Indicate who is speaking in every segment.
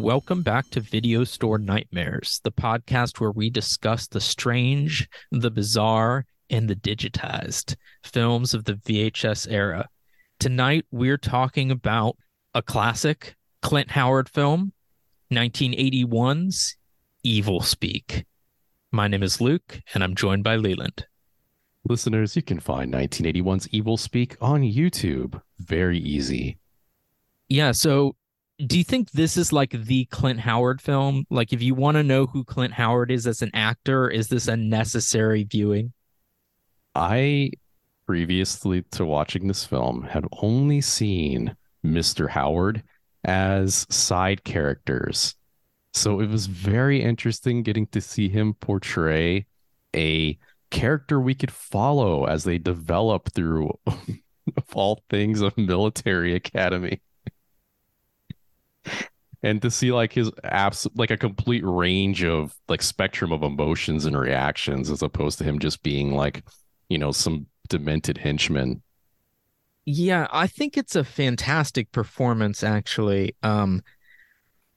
Speaker 1: and welcome back to Video Store Nightmares, the podcast where we discuss the strange, the bizarre, and the digitized films of the VHS era. Tonight, we're talking about a classic Clint Howard film, 1981's Evilspeak. My name is Luke, and I'm joined by Leland.
Speaker 2: Listeners, you can find 1981's Evilspeak on YouTube. Very easy.
Speaker 1: Yeah, so do you think this is like the Clint Howard film? Like, if you want to know who Clint Howard is as an actor, is this a necessary viewing?
Speaker 2: I previously to watching this film had only seen Mr. Howard as side characters. So it was very interesting getting to see him portray a character we could follow as they develop through of all things a military academy. And to see like his abs like a complete range of like spectrum of emotions and reactions as opposed to him just being like, you know, some demented henchman.
Speaker 1: Yeah, I think it's a fantastic performance actually. Um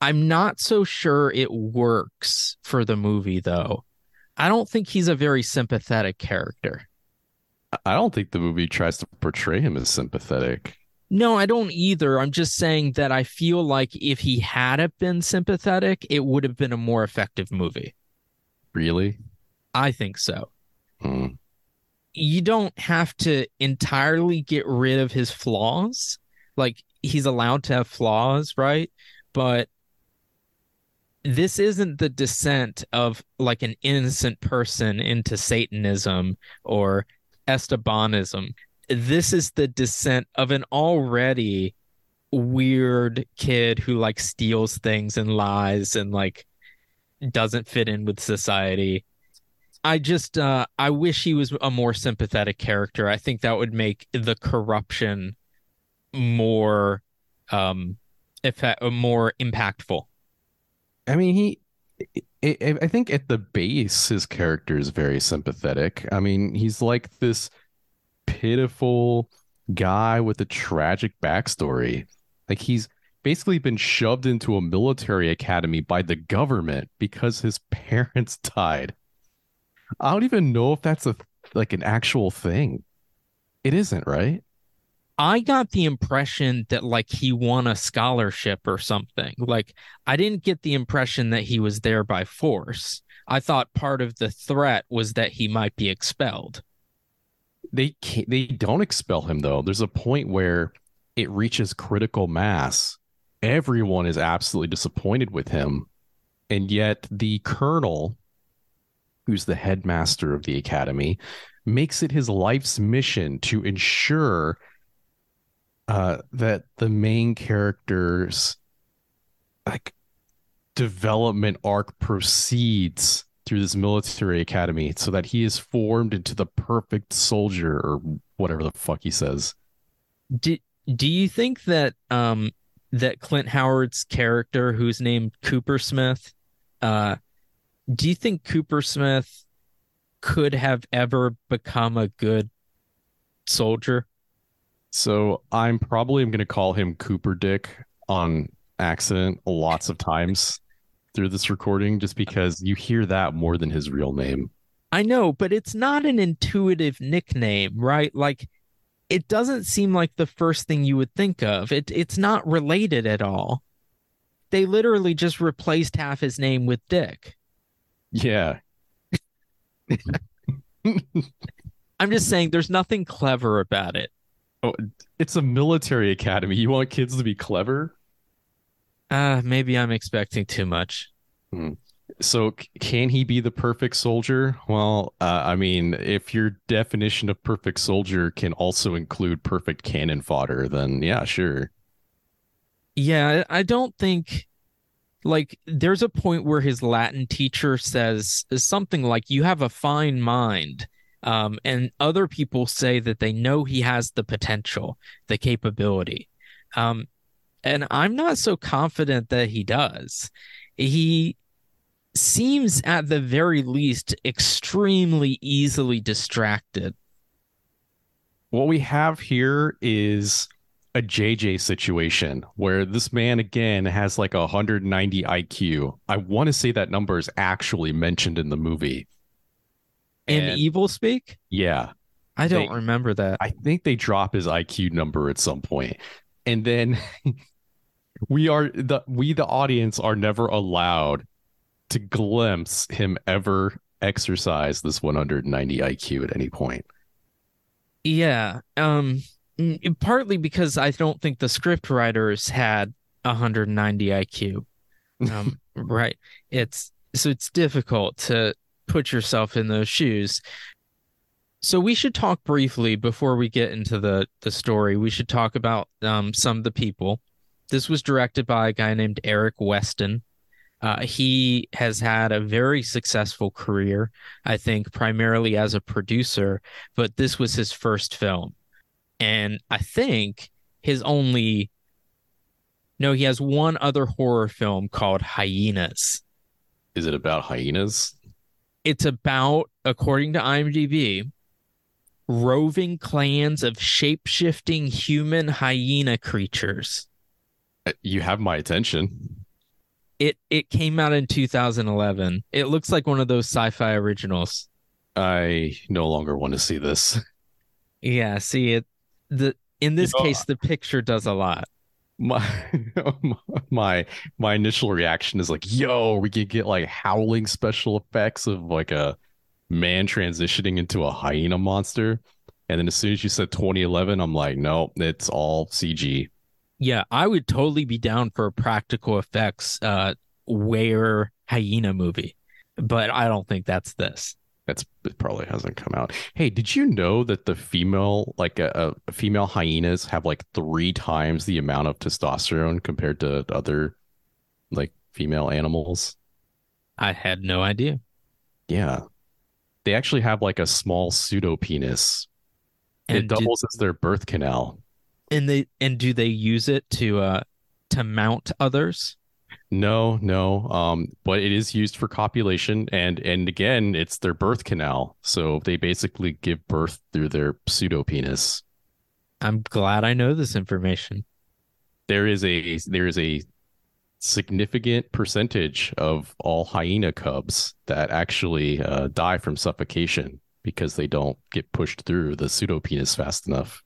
Speaker 1: I'm not so sure it works for the movie though. I don't think he's a very sympathetic character.
Speaker 2: I don't think the movie tries to portray him as sympathetic.
Speaker 1: No, I don't either. I'm just saying that I feel like if he had been sympathetic, it would have been a more effective movie.
Speaker 2: Really?
Speaker 1: I think so.
Speaker 2: Hmm.
Speaker 1: You don't have to entirely get rid of his flaws. Like he's allowed to have flaws, right? But this isn't the descent of like an innocent person into Satanism or Estebanism. This is the descent of an already weird kid who like steals things and lies and like doesn't fit in with society. I just uh I wish he was a more sympathetic character. I think that would make the corruption more um effect more impactful.
Speaker 2: I mean, he. I, I think at the base, his character is very sympathetic. I mean, he's like this pitiful guy with a tragic backstory. Like he's basically been shoved into a military academy by the government because his parents died. I don't even know if that's a like an actual thing. It isn't, right?
Speaker 1: I got the impression that like he won a scholarship or something. Like I didn't get the impression that he was there by force. I thought part of the threat was that he might be expelled.
Speaker 2: They can't, they don't expel him though. There's a point where it reaches critical mass. Everyone is absolutely disappointed with him, and yet the colonel, who's the headmaster of the academy, makes it his life's mission to ensure uh, that the main character's like development arc proceeds through this military academy so that he is formed into the perfect soldier or whatever the fuck he says.
Speaker 1: Do do you think that um that Clint Howard's character who's named Coopersmith uh do you think Coopersmith could have ever become a good soldier?
Speaker 2: So I'm probably going to call him Cooper Dick on accident lots of times through this recording just because you hear that more than his real name.
Speaker 1: I know, but it's not an intuitive nickname, right? Like it doesn't seem like the first thing you would think of. It it's not related at all. They literally just replaced half his name with Dick.
Speaker 2: Yeah.
Speaker 1: I'm just saying there's nothing clever about it.
Speaker 2: Oh, it's a military academy. You want kids to be clever?
Speaker 1: Uh, maybe I'm expecting too much.
Speaker 2: Hmm. So, can he be the perfect soldier? Well, uh, I mean, if your definition of perfect soldier can also include perfect cannon fodder, then yeah, sure.
Speaker 1: Yeah, I don't think like there's a point where his Latin teacher says something like, "You have a fine mind." Um, and other people say that they know he has the potential, the capability. Um, and I'm not so confident that he does. He seems, at the very least, extremely easily distracted.
Speaker 2: What we have here is a JJ situation where this man again has like a 190 IQ. I want to say that number is actually mentioned in the movie.
Speaker 1: In
Speaker 2: And-
Speaker 1: Evilspeak?
Speaker 2: Yeah.
Speaker 1: I don't
Speaker 2: They-
Speaker 1: remember that.
Speaker 2: I think they drop his IQ number at some point. And then we are the we the audience are never allowed to glimpse him ever exercise this 190 IQ at any point.
Speaker 1: Yeah. Um partly because I don't think the script writers had 190 IQ. Um right. It's so it's difficult to put yourself in those shoes. So we should talk briefly before we get into the the story. We should talk about um some of the people. This was directed by a guy named Eric Weston. Uh, he has had a very successful career, I think, primarily as a producer, but this was his first film. And I think his only. No, he has one other horror film called Hyenas.
Speaker 2: Is it about hyenas?
Speaker 1: It's about, according to IMDb, roving clans of shape shifting human hyena creatures.
Speaker 2: Uh, You have my attention.
Speaker 1: It it came out in 2011. It looks like one of those sci-fi originals.
Speaker 2: I no longer want to see this.
Speaker 1: Yeah, see it the in this
Speaker 2: know,
Speaker 1: case the picture does a lot.
Speaker 2: My my my initial reaction is like, yo, we could get like howling special effects of like a man transitioning into a hyena monster. And then as soon as you said 2011, I'm like, no, it's all CG.
Speaker 1: Yeah, I would totally be down for a practical effects uh where hyena movie. But I don't think that's this.
Speaker 2: That's it probably hasn't come out. Hey, did you know that the female, like a, a female hyenas, have like three times the amount of testosterone compared to other like female animals?
Speaker 1: I had no idea.
Speaker 2: Yeah. They actually have like a small pseudo penis. It
Speaker 1: And
Speaker 2: doubles as their birth canal.
Speaker 1: And they and do they use it to uh to mount others?
Speaker 2: No, no. Um, but it is used for copulation and and again, it's their birth canal. So they basically give birth through their pseudo penis.
Speaker 1: I'm glad I know this information.
Speaker 2: There is a there is a significant percentage of all hyena cubs that actually uh, die from suffocation because they don't get pushed through the pseudo penis fast enough.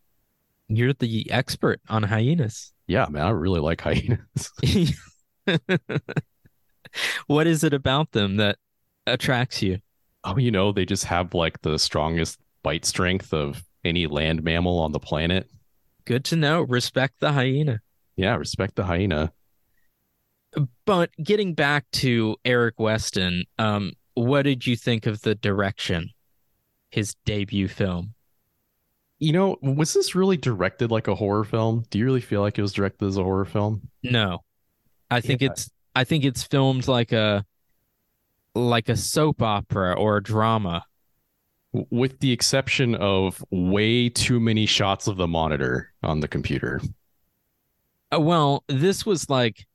Speaker 1: You're the expert on hyenas.
Speaker 2: Yeah, man, I really like hyenas.
Speaker 1: what is it about them that attracts you?
Speaker 2: Oh, you know, they just have like the strongest bite strength of any land mammal on the planet.
Speaker 1: Good to know. Respect the hyena.
Speaker 2: Yeah, respect the hyena.
Speaker 1: But getting back to Eric Weston, um, what did you think of the direction? His debut film.
Speaker 2: You know, was this really directed like a horror film? Do you really feel like it was directed as a horror film?
Speaker 1: No. I think
Speaker 2: Yeah.
Speaker 1: it's I think it's filmed like a like a soap opera or a drama.
Speaker 2: With the exception of way too many shots of the monitor on the computer.
Speaker 1: Uh, well, this was like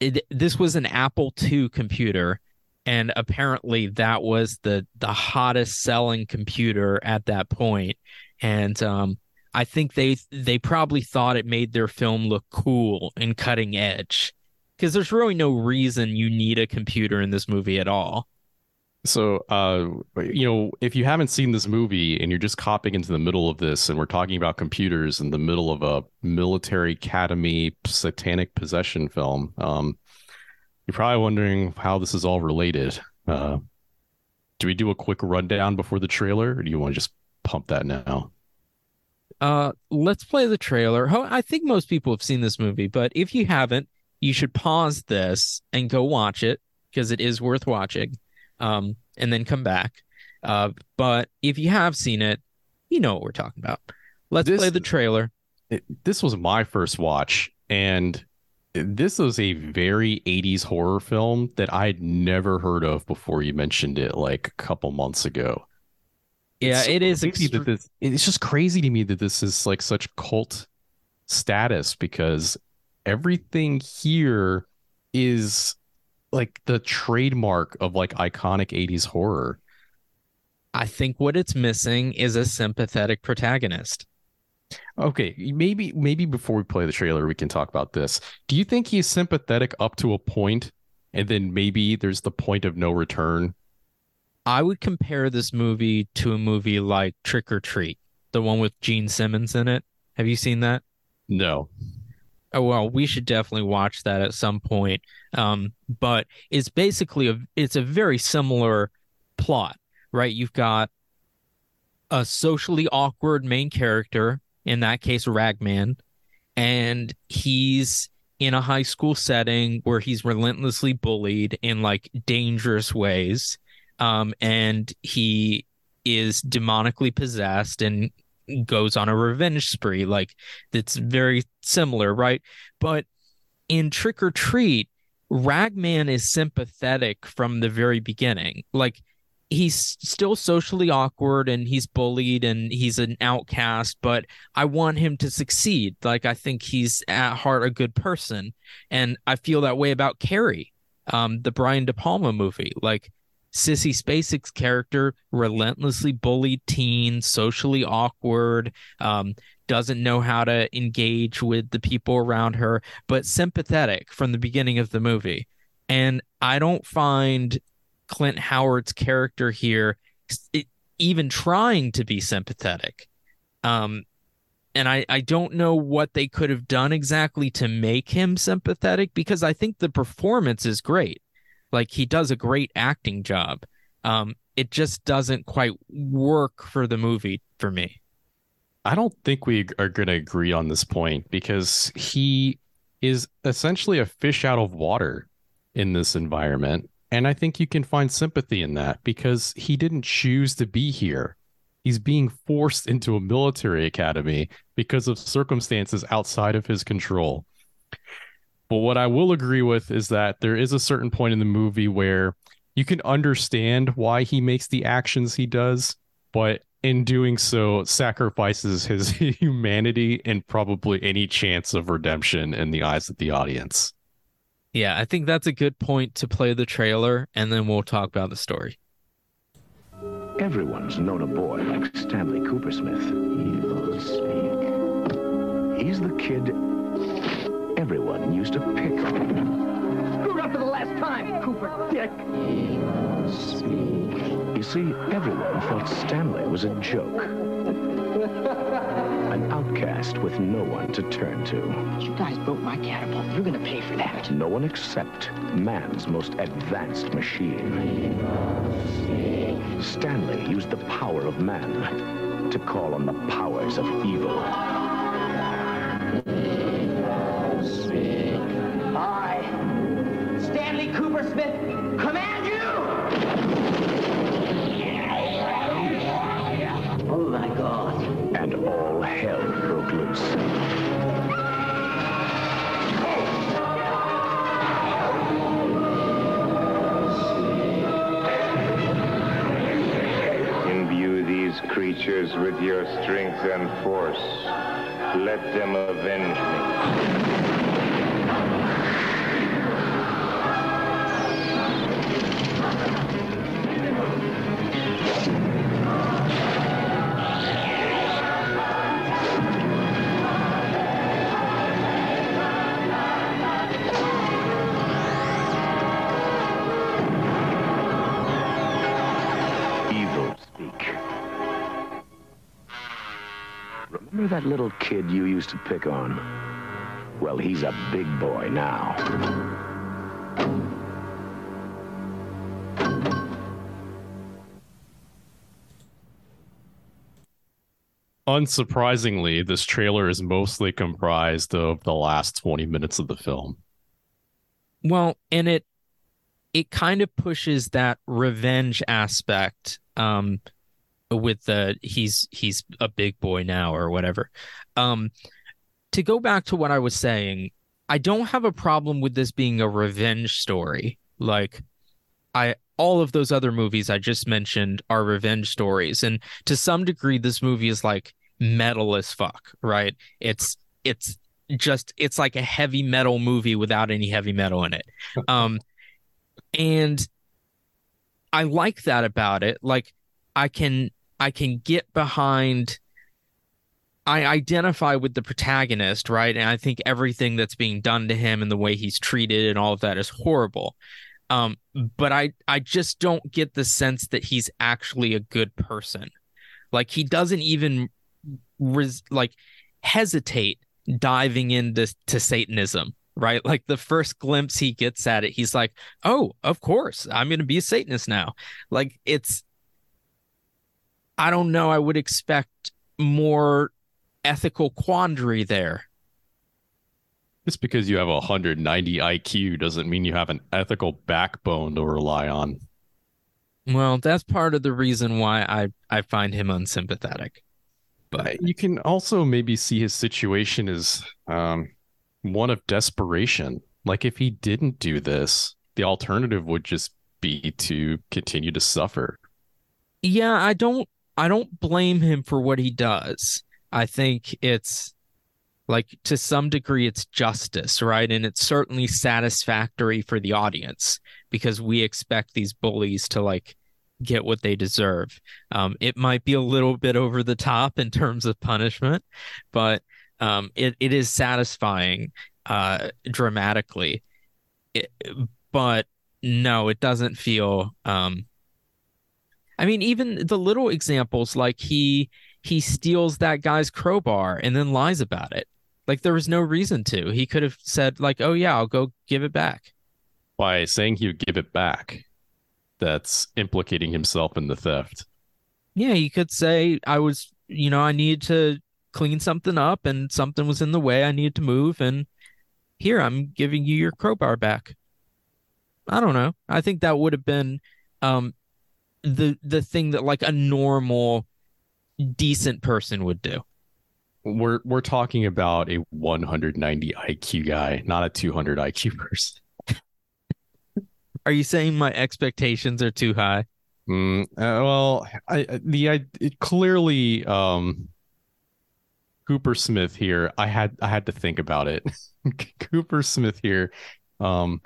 Speaker 1: it, this was an Apple II computer and apparently that was the the hottest selling computer at that point and um I think they they probably thought it made their film look cool and cutting edge because there's really no reason you need a computer in this movie at all.
Speaker 2: So, uh, you know, if you haven't seen this movie and you're just copping into the middle of this, and we're talking about computers in the middle of a military academy satanic possession film, um, you're probably wondering how this is all related. Uh, do we do a quick rundown before the trailer, or do you want to just pump that now?
Speaker 1: Uh, let's play the trailer. I think most people have seen this movie, but if you haven't, you should pause this and go watch it because it is worth watching. Um, and then come back. Uh, but if you have seen it, you know what we're talking about. Let's
Speaker 2: This-
Speaker 1: play the trailer.
Speaker 2: It, this was my first watch, and this was a very 80s horror film that I'd never heard of before you mentioned it like a couple months ago.
Speaker 1: Yeah,
Speaker 2: It's
Speaker 1: it is.
Speaker 2: crazy
Speaker 1: extr-
Speaker 2: that this it's just crazy to me that this is like such cult status because everything here is like the trademark of like iconic 80s horror.
Speaker 1: I think what it's missing is a sympathetic protagonist.
Speaker 2: Okay, maybe maybe before we play the trailer, we can talk about this. Do you think he's sympathetic up to a point, and then maybe there's the point of no return?
Speaker 1: I would compare this movie to a movie like Trick or Treat, the one with Gene Simmons in it. Have you seen that?
Speaker 2: No.
Speaker 1: Oh well, we should definitely watch that at some point. Um, but it's basically a it's a very similar plot, right? You've got a socially awkward main character, in that case Ragman, and he's in a high school setting where he's relentlessly bullied in like dangerous ways. Um, and he is demonically possessed and goes on a revenge spree. Like that's very similar, right? But in Trick or Treat, Ragman is sympathetic from the very beginning. Like he's still socially awkward and he's bullied and he's an outcast, but I want him to succeed. Like I think he's at heart a good person. And I feel that way about Carrie, um, the Brian De Palma movie. Like Sissy Spacek's character, relentlessly bullied teen, socially awkward, um, doesn't know how to engage with the people around her, but sympathetic from the beginning of the movie. And I don't find Clint Howard's character here even trying to be sympathetic. Um, and I, I don't know what they could have done exactly to make him sympathetic because I think the performance is great. Like he does a great acting job. Um, it just doesn't quite work for the movie for me.
Speaker 2: I don't think we are going to agree on this point because he is essentially a fish out of water in this environment. And I think you can find sympathy in that because he didn't choose to be here. He's being forced into a military academy because of circumstances outside of his control. But what I will agree with is that there is a certain point in the movie where you can understand why he makes the actions he does, but in doing so sacrifices his humanity and probably any chance of redemption in the eyes of the audience.
Speaker 1: Yeah, I think that's a good point to play the trailer and then we'll talk about the story.
Speaker 3: Everyone's known a boy like Stanley Coopersmith. He's the kid everyone used to pick on.
Speaker 4: Screwed up for the last time, Cooper Dick.
Speaker 3: You see, everyone thought Stanley was a joke. Outcast with no one to turn to.
Speaker 4: You guys broke my catapult. You're gonna pay for that.
Speaker 3: No one except man's most advanced machine. Stanley used the power of man to call on the powers of evil.
Speaker 4: I, Stanley Coopersmith, command
Speaker 5: with your strength and force. Let them avenge me.
Speaker 3: Remember that little kid you used to pick on? Well, he's a big boy now.
Speaker 2: Unsurprisingly, this trailer is mostly comprised of the last 20 minutes of the film.
Speaker 1: Well, and it it kind of pushes that revenge aspect um with the he's he's a big boy now or whatever. Um to go back to what I was saying, I don't have a problem with this being a revenge story. Like I all of those other movies I just mentioned are revenge stories and to some degree this movie is like metal as fuck, right? It's it's just it's like a heavy metal movie without any heavy metal in it. Um and I like that about it. Like I can I can get behind I identify with the protagonist, right? And I think everything that's being done to him and the way he's treated and all of that is horrible. Um, but I I just don't get the sense that he's actually a good person. Like he doesn't even res- like hesitate diving into to Satanism, right? Like the first glimpse he gets at it, he's like, "Oh, of course, I'm going to be a Satanist now." Like it's I don't know, I would expect more ethical quandary there.
Speaker 2: Just because you have a 190 IQ doesn't mean you have an ethical backbone to rely on.
Speaker 1: Well, that's part of the reason why I I find him unsympathetic. But
Speaker 2: you can also maybe see his situation as um, one of desperation. Like if he didn't do this, the alternative would just be to continue to suffer.
Speaker 1: yeah, I don't I don't blame him for what he does. I think it's like to some degree it's justice, right? And it's certainly satisfactory for the audience because we expect these bullies to like get what they deserve. Um, it might be a little bit over the top in terms of punishment, but um, it, it is satisfying uh, dramatically. It, but no, it doesn't feel. Um, I mean, even the little examples like he he steals that guy's crowbar and then lies about it. Like there was no reason to. He could have said like, "Oh yeah, I'll go give it back."
Speaker 2: By saying he would give it back, that's implicating himself in the theft.
Speaker 1: Yeah, he could say, "I was, you know, I needed to clean something up and something was in the way. I needed to move and here I'm giving you your crowbar back." I don't know. I think that would have been um the the thing that like a normal decent person would do.
Speaker 2: We're we're talking about a 190 IQ guy, not a 200 IQ person.
Speaker 1: Are you saying my expectations are too high?
Speaker 2: Mm, uh, well, I the I it clearly um Coopersmith here. I had I had to think about it. Coopersmith here um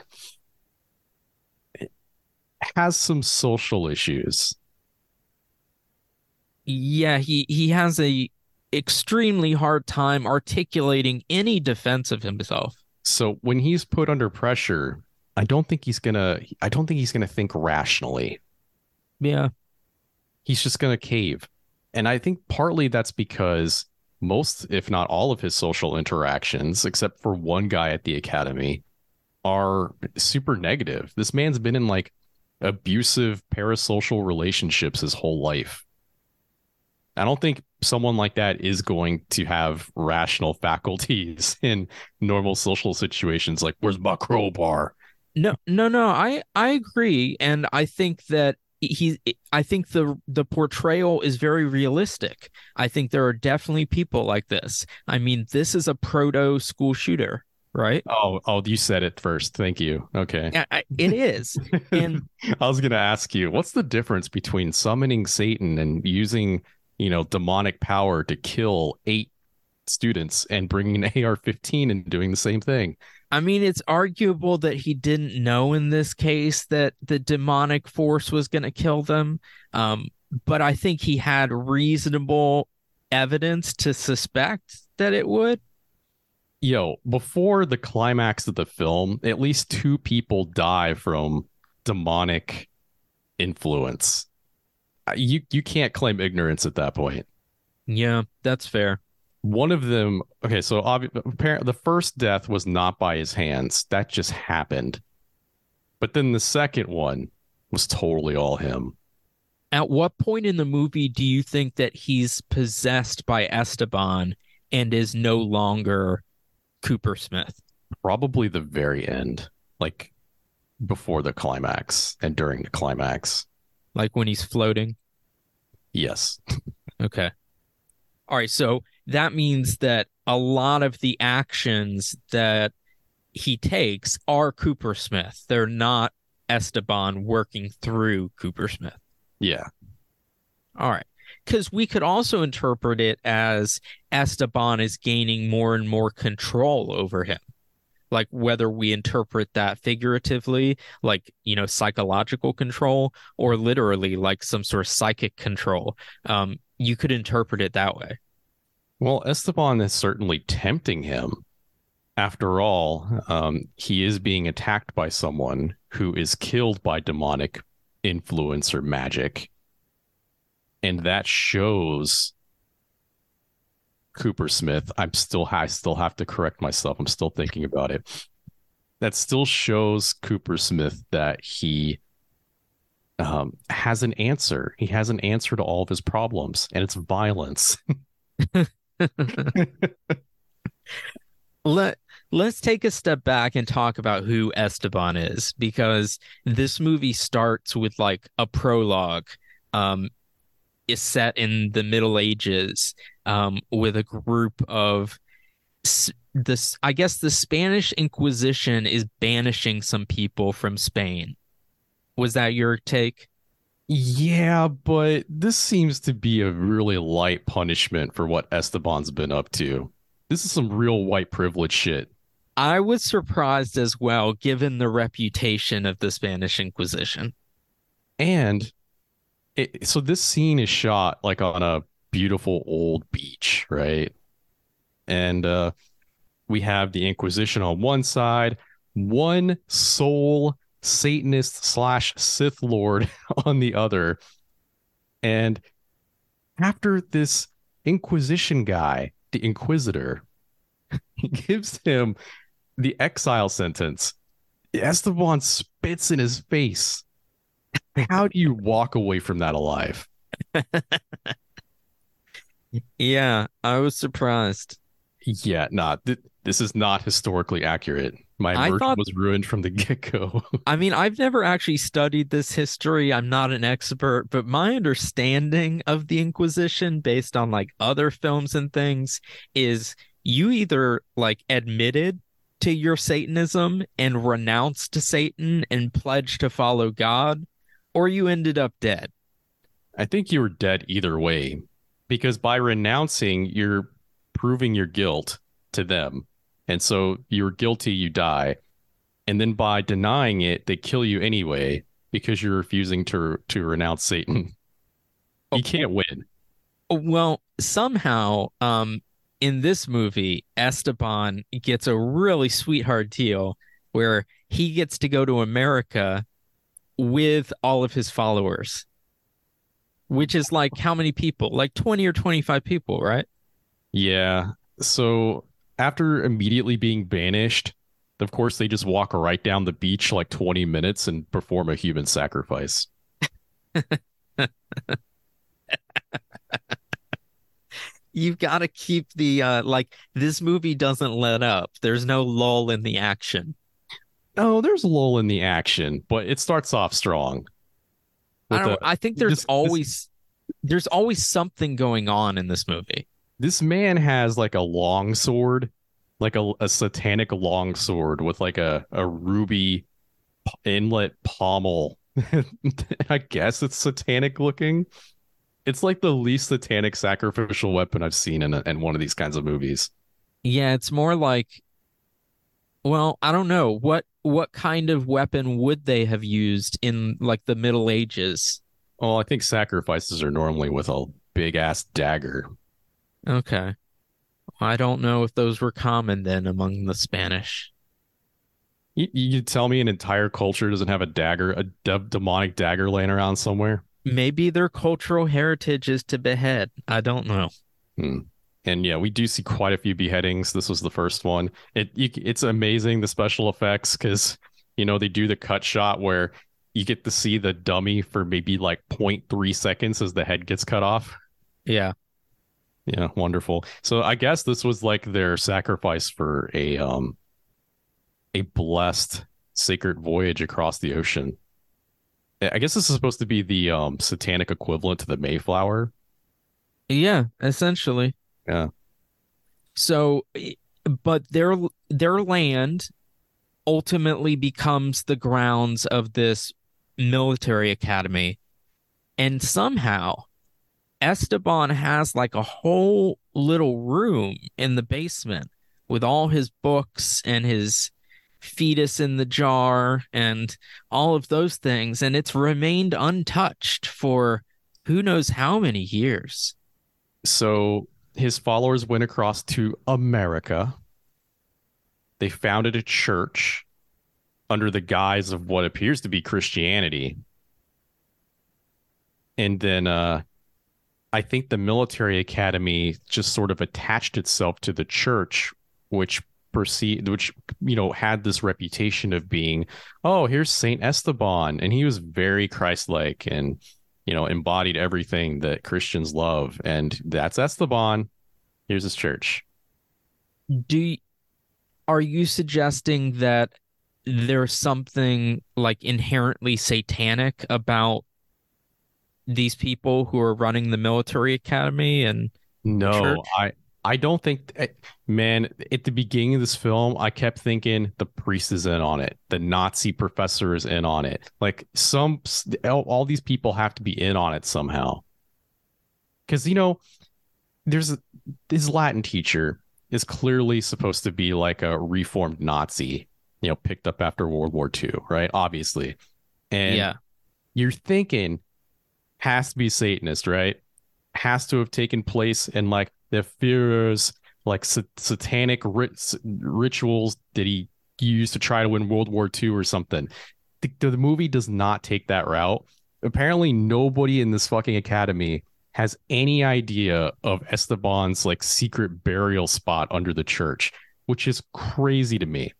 Speaker 2: has some social issues.
Speaker 1: Yeah, he he has a extremely hard time articulating any defense of himself.
Speaker 2: So when he's put under pressure, I don't think he's gonna I don't think he's gonna think rationally.
Speaker 1: Yeah.
Speaker 2: He's just gonna cave. And I think partly that's because most, if not all of his social interactions, except for one guy at the academy, are super negative. This man's been in like abusive parasocial relationships his whole life. I don't think someone like that is going to have rational faculties in normal social situations like where's my crowbar?
Speaker 1: No, no, no. I I agree, and I think that he. I think the the portrayal is very realistic. I think there are definitely people like this. I mean, this is a proto school shooter, right?
Speaker 2: Oh, oh, you said it first. Thank you. Okay.
Speaker 1: I, I- it is, and
Speaker 2: I was going to ask you, what's the difference between summoning Satan and using, you know, demonic power to kill eight students and bringing an AR-15 and doing the same thing?
Speaker 1: I mean, it's arguable that he didn't know in this case that the demonic force was going to kill them. Um, but I think he had reasonable evidence to suspect that it would.
Speaker 2: Yo, before the climax of the film, at least two people die from demonic influence. Uh, You you can't claim ignorance at that point.
Speaker 1: Yeah, that's fair.
Speaker 2: One of them, okay, so obvi- apparently the first death was not by his hands. That just happened. But then the second one was totally all him.
Speaker 1: At what point in the movie do you think that he's possessed by Esteban and is no longer Coopersmith?
Speaker 2: Probably the very end, like before the climax and during the climax.
Speaker 1: Like when he's floating?
Speaker 2: Yes.
Speaker 1: Okay. All right. So that means that a lot of the actions that he takes are Coopersmith. They're not Esteban working through Coopersmith.
Speaker 2: Yeah.
Speaker 1: All right. Because we could also interpret it as Esteban is gaining more and more control over him. Like whether we interpret that figuratively, like, you know, psychological control, or literally like some sort of psychic control. Um, you could interpret it that way.
Speaker 2: Well, Esteban is certainly tempting him. After all, um, he is being attacked by someone who is killed by demonic influence or magic. And that shows Coopersmith. I'm still I still have to correct myself. I'm still thinking about it. That still shows Coopersmith that he um, has an answer. He has an answer to all of his problems, and it's violence.
Speaker 1: Let let's take a step back and talk about who Esteban is because this movie starts with like a prologue um is set in the Middle Ages um with a group of this I guess the Spanish Inquisition is banishing some people from Spain. Was that your take?
Speaker 2: Yeah, but this seems to be a really light punishment for what Esteban's been up to. This is some real white privilege shit.
Speaker 1: I was surprised as well, given the reputation of the Spanish Inquisition.
Speaker 2: And it, so this scene is shot like on a beautiful old beach, right? And uh, we have the Inquisition on one side, one sole Satanist slash Sith Lord on the other. And after this Inquisition guy, the Inquisitor, gives him the exile sentence, Esteban spits in his face. How do you walk away from that alive?
Speaker 1: yeah, I was surprised.
Speaker 2: Yeah, not nah, th- this is not historically accurate. My immersion thought, was ruined from the get go.
Speaker 1: I mean, I've never actually studied this history. I'm not an expert, but my understanding of the Inquisition, based on like other films and things, is you either like admitted to your Satanism and renounced to Satan and pledged to follow God, or you ended up dead.
Speaker 2: I think you were dead either way, because by renouncing, you're proving your guilt to them and so you're guilty, you die. And then by denying it, they kill you anyway because you're refusing to to renounce Satan. You can't win.
Speaker 1: Well, somehow, um, in this movie, Esteban gets a really sweetheart deal where he gets to go to America with all of his followers, which is like how many people? Like 20 or 25 people, right?
Speaker 2: Yeah. So after immediately being banished, of course, they just walk right down the beach like 20 minutes and perform a human sacrifice.
Speaker 1: You've got to keep the uh like this movie doesn't let up. There's no lull in the action.
Speaker 2: Oh, there's a lull in the action, but it starts off strong.
Speaker 1: I don't. The, I think there's this, always this, there's always something going on in this movie.
Speaker 2: This man has like a long sword, like a, a satanic long sword with like a, a ruby inlet pommel. I guess it's satanic looking. It's like the least satanic sacrificial weapon I've seen in, a, in one of these kinds of movies.
Speaker 1: Yeah, it's more like well, I don't know. What what kind of weapon would they have used in like the Middle Ages?
Speaker 2: Well, I think sacrifices are normally with a big ass dagger.
Speaker 1: Okay. I don't know if those were common then among the Spanish.
Speaker 2: You, you tell me an entire culture doesn't have a dagger, a de- demonic dagger laying around somewhere?
Speaker 1: Maybe their cultural heritage is to behead. I don't know.
Speaker 2: Hmm. And yeah, we do see quite a few beheadings. This was the first one. It you, it's amazing the special effects because you know they do the cut shot where you get to see the dummy for maybe like 0.3 seconds as the head gets cut off.
Speaker 1: Yeah.
Speaker 2: Yeah, wonderful. So I guess this was like their sacrifice for a um a blessed sacred voyage across the ocean. I guess this is supposed to be the um satanic equivalent to the Mayflower.
Speaker 1: Yeah, essentially.
Speaker 2: Yeah.
Speaker 1: So but their their land ultimately becomes the grounds of this military academy and somehow Esteban has like a whole little room in the basement with all his books and his fetus in the jar and all of those things. And it's remained untouched for who knows how many years.
Speaker 2: So his followers went across to America. They founded a church under the guise of what appears to be Christianity. And then uh I think the military academy just sort of attached itself to the church, which perceived which you know had this reputation of being, oh, here's Saint Esteban, and he was very Christ-like and you know embodied everything that Christians love, and that's that's the bond. Here's his church.
Speaker 1: Do you, are you suggesting that there's something like inherently satanic about these people who are running the military academy and
Speaker 2: No,
Speaker 1: church?
Speaker 2: I I don't think eh, man, at the beginning of this film, I kept thinking the priest is in on it. The Nazi professor is in on it. Like some all, these people have to be in on it somehow. Cuz you know, there's a, his Latin teacher is clearly supposed to be like a reformed Nazi, you know, picked up after World War II, right? Obviously. And
Speaker 1: yeah
Speaker 2: you're thinking has to be Satanist, right? Has to have taken place in like the Führer's like sa- satanic rit- rituals that he used to try to win World War II or something. The, the movie does not take that route. Apparently, nobody in this fucking academy has any idea of Esteban's like secret burial spot under the church, which is crazy to me.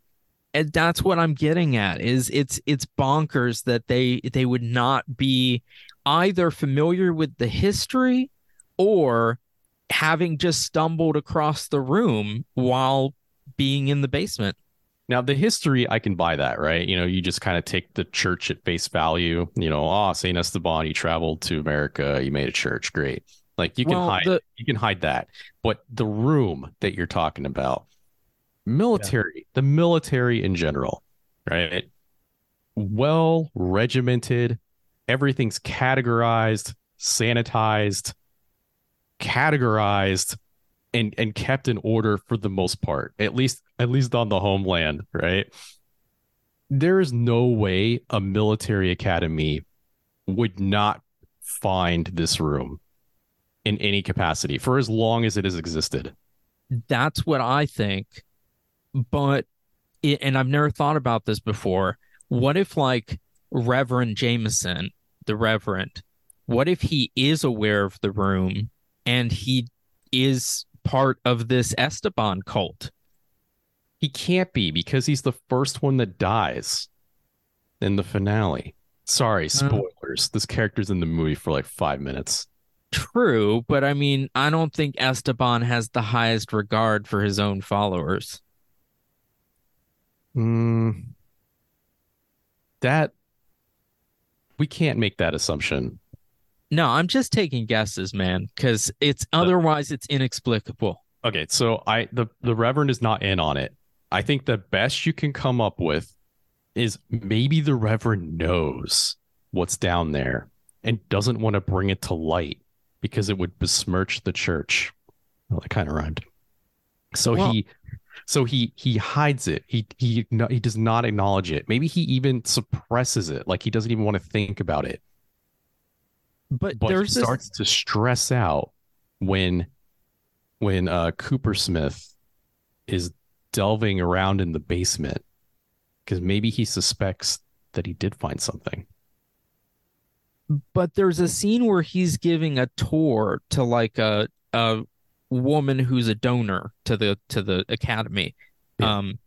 Speaker 1: and that's what I'm getting at is it's it's bonkers that they they would not be either familiar with the history or having just stumbled across the room while being in the basement.
Speaker 2: Now, the history, I can buy that, right? You know, you just kind of take the church at face value. You know, oh, Saint Esteban, you traveled to America, you made a church, great. Like you can
Speaker 1: Well,
Speaker 2: hide,
Speaker 1: the-
Speaker 2: you can hide that. But the room that you're talking about, military, the military in general, right? Well regimented, everything's categorized, sanitized, categorized, and and kept in order for the most part at least at least on the homeland right there is no way a military academy would not find this room in any capacity for as long as it has existed
Speaker 1: That's what I think. But it, and I've never thought about this before. What if like Reverend Jameson, the Reverend, what if he is aware of the room and he is part of this Esteban cult?
Speaker 2: he can't be because he's the first one that dies in the finale. Sorry spoilers. This character's in the movie for like five minutes.
Speaker 1: True, but I mean, I don't think Esteban has the highest regard for his own followers.
Speaker 2: Mm, that we can't make that assumption
Speaker 1: No, I'm just taking guesses, man, because it's otherwise it's inexplicable.
Speaker 2: Okay, so I the the Reverend is not in on it. I think the best you can come up with is maybe the Reverend knows what's down there and doesn't want to bring it to light because it would besmirch the church. Well, that kind of rhymed. So
Speaker 1: Well-
Speaker 2: he so he he hides it. He he no, he does not acknowledge it. Maybe he even suppresses it, like he doesn't even want to think about it.
Speaker 1: But,
Speaker 2: But
Speaker 1: there's
Speaker 2: he
Speaker 1: this
Speaker 2: starts to stress out when when uh Coopersmith is delving around in the basement because maybe he suspects that he did find something.
Speaker 1: but there's a scene where he's giving a tour to like a a woman who's a donor to the to the academy.
Speaker 2: Yeah.
Speaker 1: Um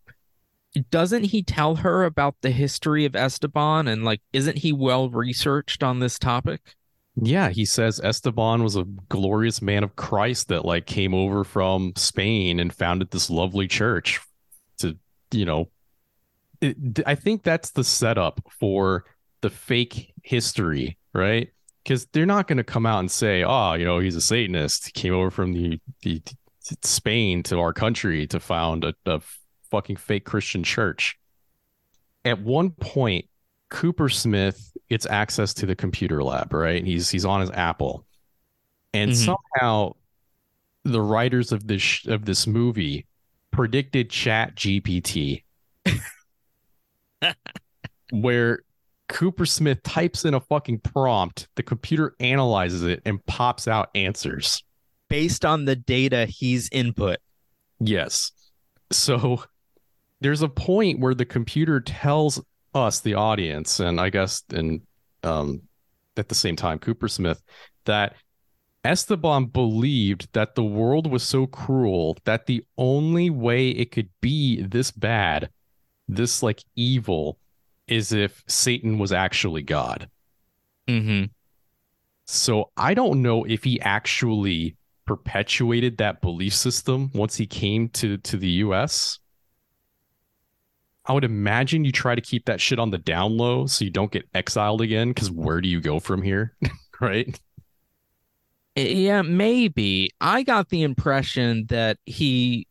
Speaker 1: doesn't he tell her about the history of Esteban and like isn't he well researched on this topic?
Speaker 2: Yeah, he says Esteban was a glorious man of Christ that like came over from Spain and founded this lovely church to, you know, it, I think that's the setup for the fake history, right? Because they're not going to come out and say, "Oh, you know, he's a Satanist. He came over from the, the Spain to our country to found a, a fucking fake Christian church." At one point, Coopersmith gets access to the computer lab, right? He's he's on his Apple, and
Speaker 1: Mhm.
Speaker 2: somehow the writers of this sh- of this movie predicted ChatGPT, where Coopersmith types in a fucking prompt, the computer analyzes it and pops out answers
Speaker 1: based on the data he's input.
Speaker 2: Yes. So there's a point where the computer tells us, the audience, and I guess, and um, at the same time, Coopersmith, that Esteban believed that the world was so cruel that the only way it could be this bad, this like evil, is if Satan was actually God.
Speaker 1: Mm-hmm.
Speaker 2: So I don't know if he actually perpetuated that belief system once he came to to the US. I would imagine you try to keep that shit on the down low so you don't get exiled again because where do you go from here? right?
Speaker 1: Eh, yeah, maybe. I got the impression that he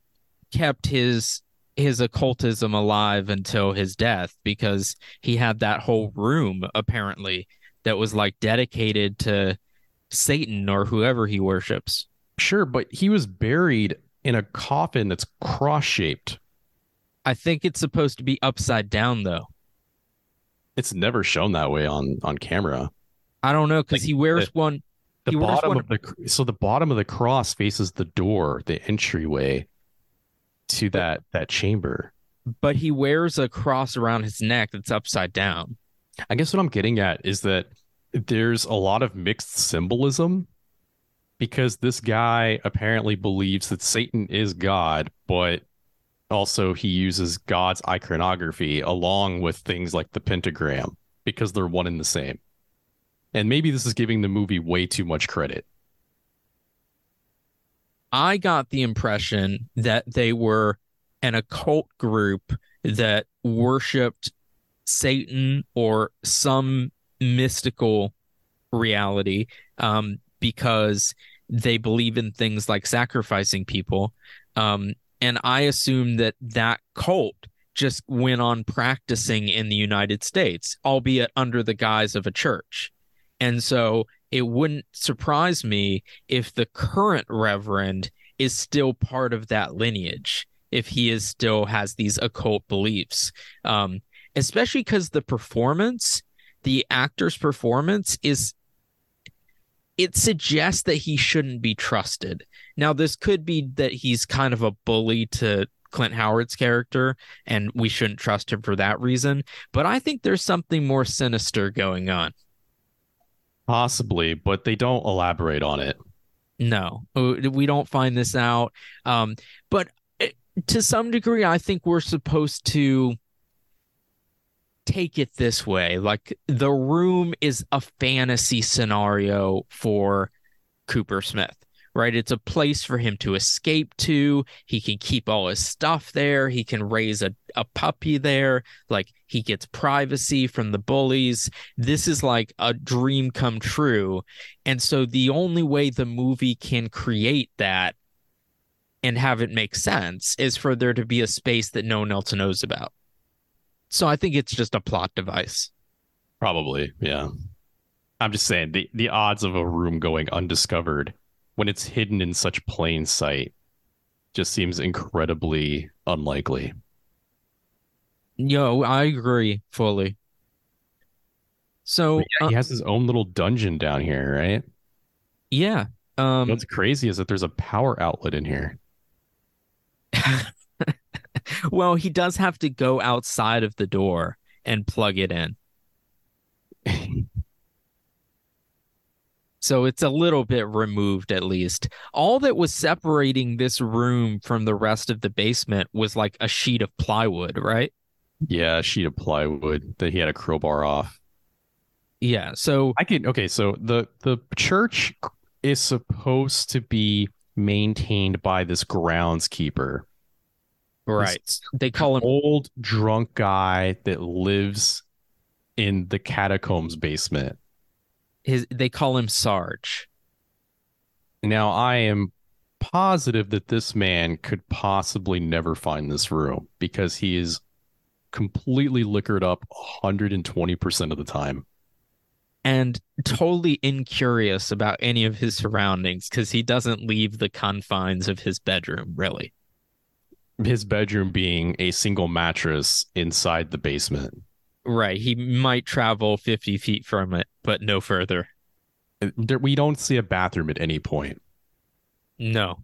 Speaker 1: kept his his occultism alive until his death because he had that whole room apparently that was like dedicated to Satan or whoever he worships.
Speaker 2: Sure, but he was buried in a coffin that's cross shaped.
Speaker 1: I think it's supposed to be upside down though.
Speaker 2: It's never shown that way on on camera.
Speaker 1: I don't know because
Speaker 2: Like,
Speaker 1: he wears
Speaker 2: the-
Speaker 1: one.
Speaker 2: The
Speaker 1: wears
Speaker 2: bottom
Speaker 1: one-
Speaker 2: of the so the bottom of the cross faces the door, the entryway to that that chamber.
Speaker 1: but he wears a cross around his neck that's upside down.
Speaker 2: I guess what I'm getting at is that there's a lot of mixed symbolism because this guy apparently believes that Satan is God, but also he uses God's iconography along with things like the pentagram because they're one and the same. And maybe this is giving the movie way too much credit.
Speaker 1: I got the impression that they were an occult group that worshiped Satan or some mystical reality um, because they believe in things like sacrificing people. Um, and I assume that that cult just went on practicing in the United States, albeit under the guise of a church. And so it wouldn't surprise me if the current reverend is still part of that lineage, if he is still has these occult beliefs. Um, especially because the performance, the actor's performance is it suggests that he shouldn't be trusted. Now, this could be that he's kind of a bully to Clint Howard's character, and we shouldn't trust him for that reason. But I think there's something more sinister going on.
Speaker 2: Possibly, but they don't elaborate on it.
Speaker 1: No, we don't find this out. Um, but uh, to some degree, I think we're supposed to take it this way. Like the room is a fantasy scenario for Coopersmith, right? It's a place for him to escape to. He can keep all his stuff there. He can raise a, a puppy there. Like he gets privacy from the bullies. This is like a dream come true. And so the only way the movie can create that and have it make sense is for there to be a space that no one else knows about. So I think it's just a plot device.
Speaker 2: Probably, yeah. I'm just saying the the odds of a room going undiscovered when it's hidden in such plain sight just seems incredibly unlikely.
Speaker 1: Yo, I agree fully. So
Speaker 2: yeah,
Speaker 1: uh,
Speaker 2: he has his own little dungeon down here, right?
Speaker 1: yeah, um,
Speaker 2: What's crazy is that there's a power outlet in here.
Speaker 1: well, he does have to go outside of the door and plug it in. So it's a little bit removed, at least. All that was separating this room from the rest of the basement was like a sheet of plywood, right?
Speaker 2: Yeah, a sheet of plywood that he had a crowbar off.
Speaker 1: Yeah. So
Speaker 2: I can okay, so the the church is supposed to be maintained by this groundskeeper.
Speaker 1: right, they call him.
Speaker 2: Old drunk guy that lives in the catacombs basement.
Speaker 1: His. They call him Sarge.
Speaker 2: Now I am positive that this man could possibly never find this room because he is completely liquored up 120% of the time.
Speaker 1: and totally incurious about any of his surroundings because he doesn't leave the confines of his bedroom, really.
Speaker 2: His bedroom being a single mattress inside the basement.
Speaker 1: Right. He might travel 50 feet from it, but no further.
Speaker 2: There, we don't see a bathroom at any point.
Speaker 1: No.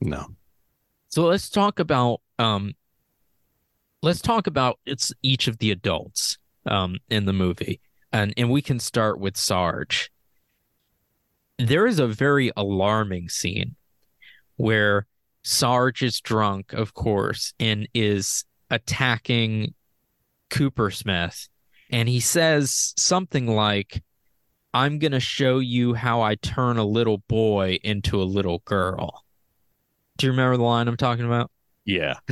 Speaker 2: No.
Speaker 1: So let's talk about um let's talk about it's each of the adults um in the movie. And and we can start with Sarge. There is a very alarming scene where Sarge is drunk, of course, and is attacking Coopersmith. And he says something like, I'm going to show you how I turn a little boy into a little girl. Do you remember the line I'm talking about?
Speaker 2: Yeah.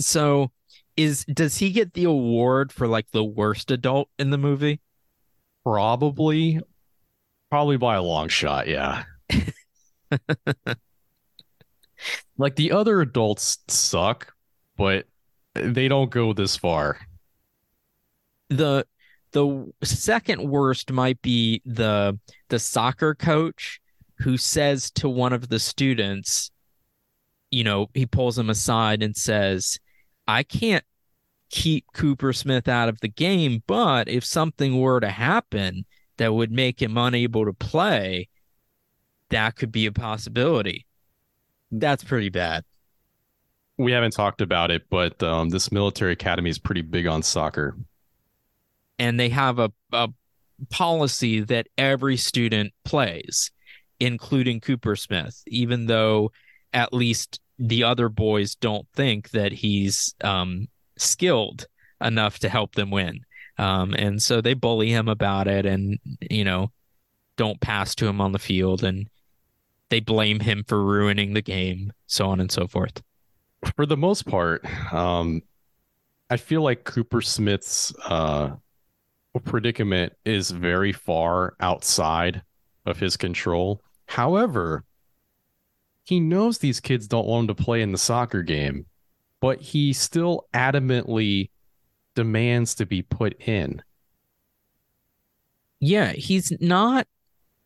Speaker 1: So, is does he get the award for like the worst adult in the movie?
Speaker 2: Probably. Probably by a long shot. Yeah. like the other adults suck, but they don't go this far.
Speaker 1: The the second worst might be the the soccer coach who says to one of the students, you know, he pulls him aside and says, I can't keep Coopersmith out of the game, but if something were to happen that would make him unable to play, that could be a possibility. That's pretty bad.
Speaker 2: We haven't talked about it, but um, this military academy is pretty big on soccer.
Speaker 1: And they have a, a policy that every student plays, including Coopersmith, even though at least the other boys don't think that he's um, skilled enough to help them win. Um, and so they bully him about it and, you know, don't pass to him on the field and they blame him for ruining the game, so on and so forth.
Speaker 2: For the most part, um, I feel like Coopersmith's uh, predicament is very far outside of his control. However, he knows these kids don't want him to play in the soccer game, but he still adamantly demands to be put in.
Speaker 1: Yeah, he's not.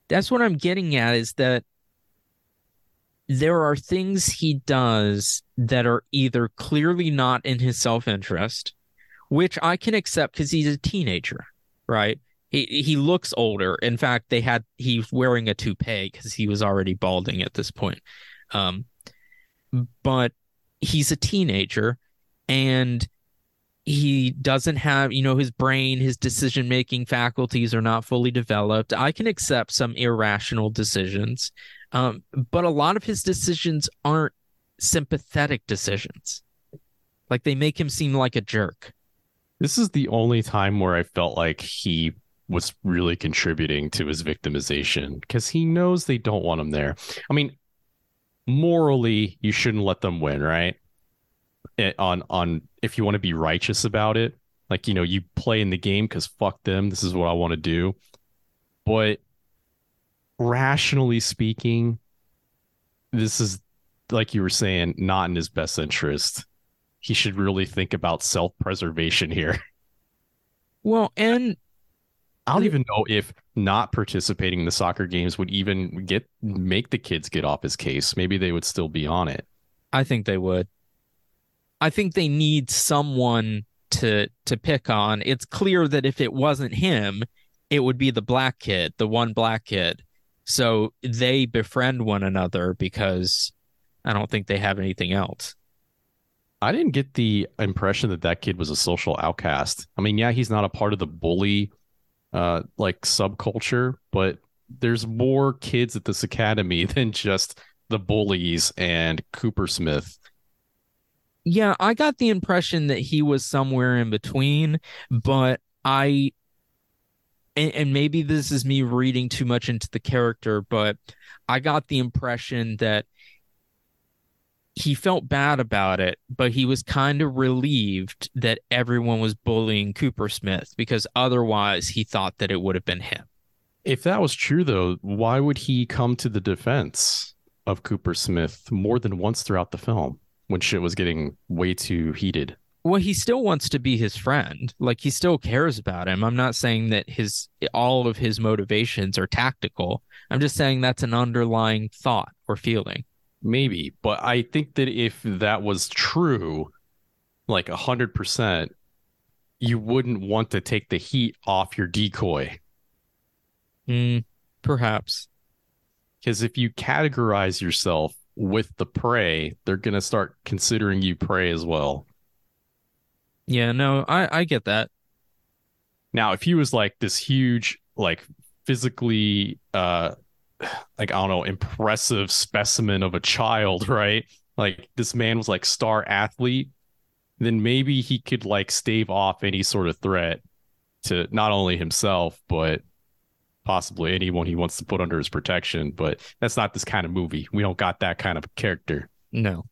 Speaker 1: That's what I'm getting at is that there are things he does that are either clearly not in his self interest, which I can accept because he's a teenager, right? He he looks older. In fact, they had he's wearing a toupee because he was already balding at this point. Um, but he's a teenager and he doesn't have you know his brain his decision making faculties are not fully developed i can accept some irrational decisions um, but a lot of his decisions aren't sympathetic decisions. Like they make him seem like a jerk.
Speaker 2: This is the only time where i felt like he was really contributing to his victimization because he knows they don't want him there. I mean morally you shouldn't let them win right? It, on on if you want to be righteous about it like you know you play in the game because fuck them this is what i want to do. But rationally speaking this is like you were saying not in his best interest. He should really think about self-preservation here.
Speaker 1: Well and
Speaker 2: i don't even know if not participating in the soccer games would even get make the kids get off his case. Maybe they would still be on it.
Speaker 1: I think they would. I think they need someone to to pick on. It's clear that if it wasn't him, it would be the black kid, the one black kid. So they befriend one another because I don't think they have anything else.
Speaker 2: I didn't get the impression that that kid was a social outcast. I mean, yeah, he's not a part of the bully uh like subculture, but there's more kids at this academy than just the bullies and Coopersmith
Speaker 1: yeah, I got the impression that he was somewhere in between, but I and, and, maybe this is me reading too much into the character, but I got the impression that he felt bad about it, but he was kind of relieved that everyone was bullying Coopersmith because otherwise he thought that it would have been him.
Speaker 2: If that was true, though, why would he come to the defense of Coopersmith more than once throughout the film? when shit was getting way too heated.
Speaker 1: Well, he still wants to be his friend. Like he still cares about him. I'm not saying that his all of his motivations are tactical. I'm just saying that's an underlying thought or feeling.
Speaker 2: Maybe, but I think that if that was true, like a hundred percent, you wouldn't want to take the heat off your decoy.
Speaker 1: Mm, perhaps
Speaker 2: Because if you categorize yourself with the prey, they're gonna start considering you prey as well.
Speaker 1: Yeah, no, I I get that.
Speaker 2: Now, if he was like this huge, like physically, uh, like I don't know, impressive specimen of a child, right? Like this man was like star athlete, then maybe he could like stave off any sort of threat to not only himself but possibly anyone he wants to put under his protection. But that's not this kind of movie. We don't got that kind of character.
Speaker 1: No.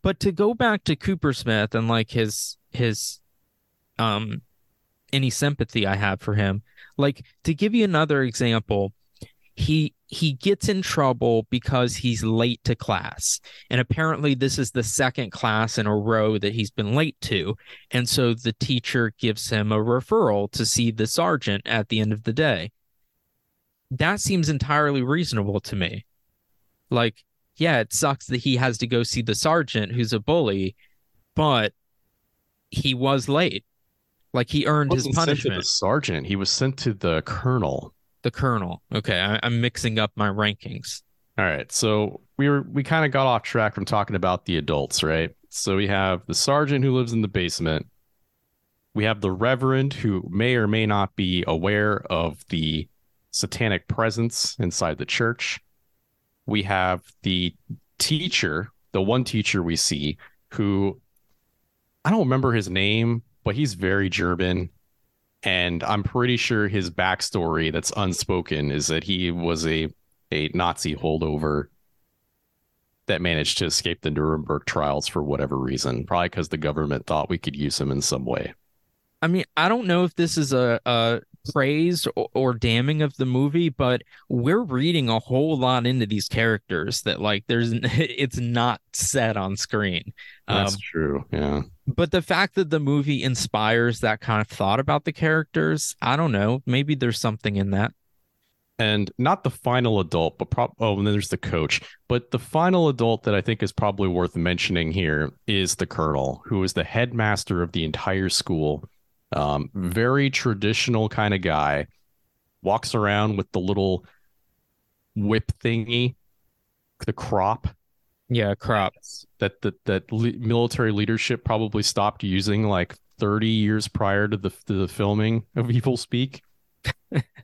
Speaker 1: But to go back to Coopersmith and like his his um any sympathy I have for him, like to give you another example, he he gets in trouble because he's late to class. And apparently this is the second class in a row that he's been late to. And so the teacher gives him a referral to see the sergeant at the end of the day. That seems entirely reasonable to me. Like, yeah, it sucks that he has to go see the sergeant who's a bully, but he was late. Like he earned his
Speaker 2: Wasn't sent to
Speaker 1: punishment.
Speaker 2: the sergeant. He was sent to the colonel.
Speaker 1: The colonel. Okay, I, I'm mixing up my rankings.
Speaker 2: All right. So we were we kind of got off track from talking about the adults, right? So we have the sergeant who lives in the basement. We have the reverend who may or may not be aware of the satanic presence inside the church. We have the teacher, the one teacher we see who I don't remember his name, but he's very German. And I'm pretty sure his backstory that's unspoken is that he was a a Nazi holdover that managed to escape the Nuremberg trials for whatever reason. Probably because the government thought we could use him in some way.
Speaker 1: I mean, I don't know if this is a, a praise or, or damning of the movie, but we're reading a whole lot into these characters that like there's it's not said on screen.
Speaker 2: That's
Speaker 1: Um,
Speaker 2: true. Yeah.
Speaker 1: but the fact that the movie inspires that kind of thought about the characters, I don't know. Maybe there's something in that.
Speaker 2: And not the final adult, but prob- oh, and then there's the coach. But the final adult that I think is probably worth mentioning here is the colonel, who is the headmaster of the entire school. Um, very traditional kind of guy. Walks around with the little whip thingy, the crop
Speaker 1: Yeah, crops
Speaker 2: that that that le- military leadership probably stopped using like 30 years prior to the to the filming of Evilspeak.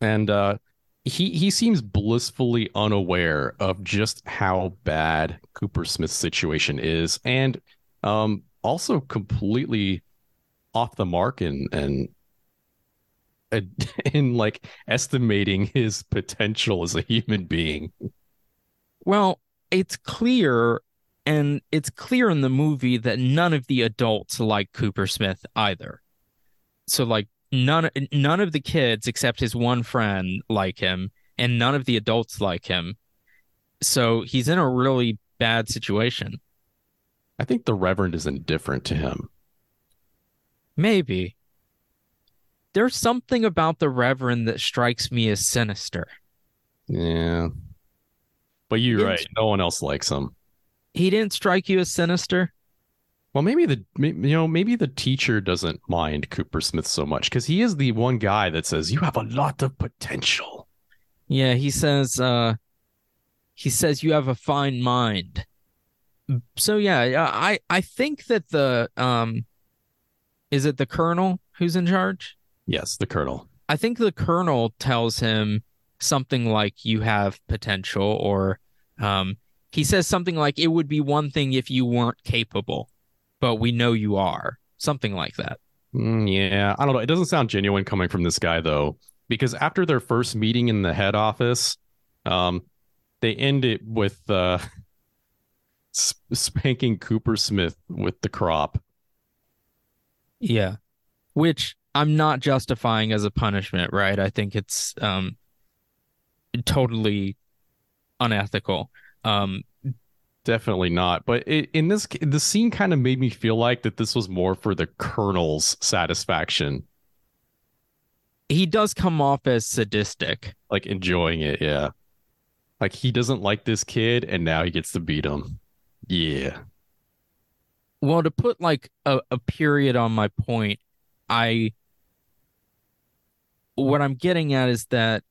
Speaker 2: and uh he he seems blissfully unaware of just how bad Coopersmith's situation is and um also completely off the mark and and in like estimating his potential as a human being.
Speaker 1: Well, it's clear, and it's clear in the movie that none of the adults like Coopersmith either. So, like, none none of the kids except his one friend like him, and none of the adults like him. So he's in a really bad situation.
Speaker 2: I think the Reverend is indifferent to him.
Speaker 1: Maybe. There's something about the Reverend that strikes me as sinister.
Speaker 2: Yeah. But you're right. No one else likes him.
Speaker 1: He didn't strike you as sinister?
Speaker 2: Well, maybe the you know maybe the teacher doesn't mind Coopersmith so much because he is the one guy that says you have a lot of potential.
Speaker 1: Yeah, he says uh he says you have a fine mind. So yeah, I I think that the um is it the colonel who's in charge?
Speaker 2: Yes, the colonel.
Speaker 1: I think the colonel tells him something like you have potential or um he says something like it would be one thing if you weren't capable, but we know you are. Something like that.
Speaker 2: Mm, yeah, I don't know. It doesn't sound genuine coming from this guy though, because after their first meeting in the head office, um, they end it with uh, spanking Coopersmith with the crop.
Speaker 1: Yeah. Which I'm not justifying as a punishment, right? I think it's um totally unethical. Um
Speaker 2: Definitely not. But it, in this, the scene kind of made me feel like that this was more for the colonel's satisfaction,
Speaker 1: he does come off as sadistic.
Speaker 2: like enjoying it. Yeah, like he doesn't like this kid, and now he gets to beat him. Yeah,
Speaker 1: Well, to put like a, a period on my point, I what I'm getting at is that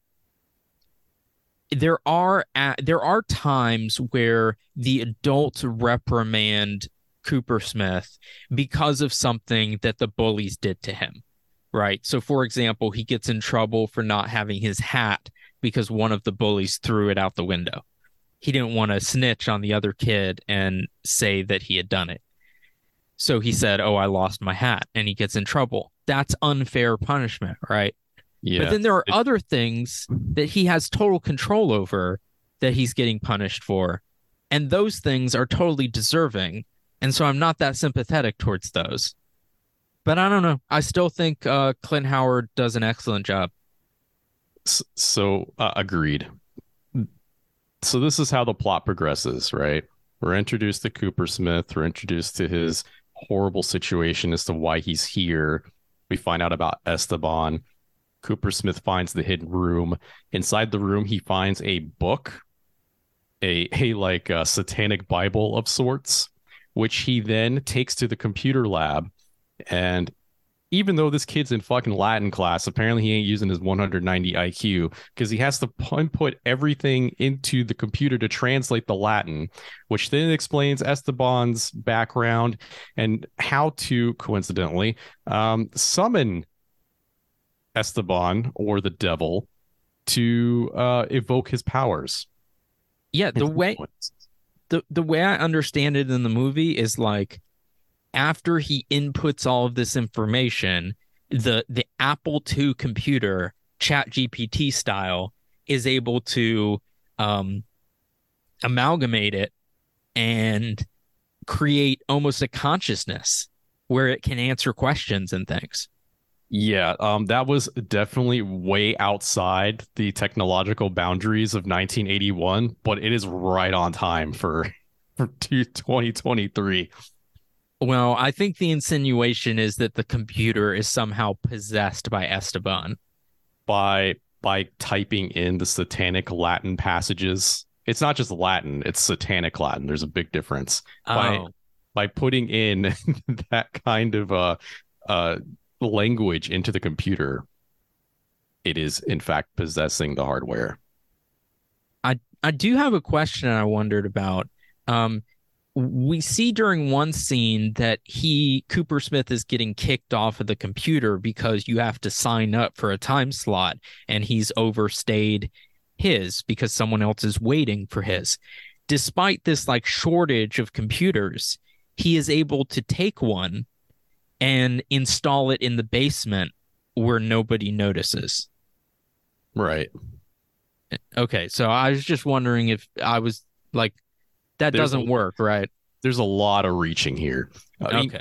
Speaker 1: there are at, there are times where the adults reprimand Coopersmith because of something that the bullies did to him. Right. So for example, he gets in trouble for not having his hat because one of the bullies threw it out the window. He didn't want to snitch on the other kid and say that he had done it. So he said, "Oh, I lost my hat." And he gets in trouble. That's unfair punishment, right?
Speaker 2: Yeah.
Speaker 1: But then there are
Speaker 2: It-
Speaker 1: other things that he has total control over that he's getting punished for. And those things are totally deserving. And so I'm not that sympathetic towards those. But I don't know. I still think uh, Clint Howard does an excellent job.
Speaker 2: So uh, agreed. So this is how the plot progresses, right? We're introduced to Coopersmith. We're introduced to his horrible situation as to why he's here. We find out about Esteban. Coopersmith finds the hidden room. Inside the room, he finds a book, a a like a satanic Bible of sorts, which he then takes to the computer lab. And even though this kid's in fucking Latin class, apparently he ain't using his 190 IQ because he has to pu- input everything into the computer to translate the Latin, which then explains Esteban's background and how to, coincidentally, um, summon Esteban or the devil to uh, evoke his powers.
Speaker 1: Yeah, the way the the way I understand it in the movie is like after he inputs all of this information, the the Apple II computer, ChatGPT style, is able to um amalgamate it and create almost a consciousness where it can answer questions and things.
Speaker 2: Yeah, um, that was definitely way outside the technological boundaries of 1981, but it is right on time for for 2023.
Speaker 1: Well, I think the insinuation is that the computer is somehow possessed by Esteban.
Speaker 2: by by typing in the satanic Latin passages. It's not just Latin; it's satanic Latin. There's a big difference. By-
Speaker 1: Oh.
Speaker 2: By putting in that kind of uh, uh, language into the computer, it is in fact possessing the hardware.
Speaker 1: I I do have a question I wondered about. Um, we see during one scene that he Coopersmith is getting kicked off of the computer because you have to sign up for a time slot and he's overstayed his because someone else is waiting for his. Despite this like shortage of computers, he is able to take one and install it in the basement where nobody notices.
Speaker 2: Right.
Speaker 1: Okay, so I was just wondering if I was like, that
Speaker 2: There's
Speaker 1: doesn't
Speaker 2: a-
Speaker 1: work, right?
Speaker 2: There's a lot of reaching here. I mean,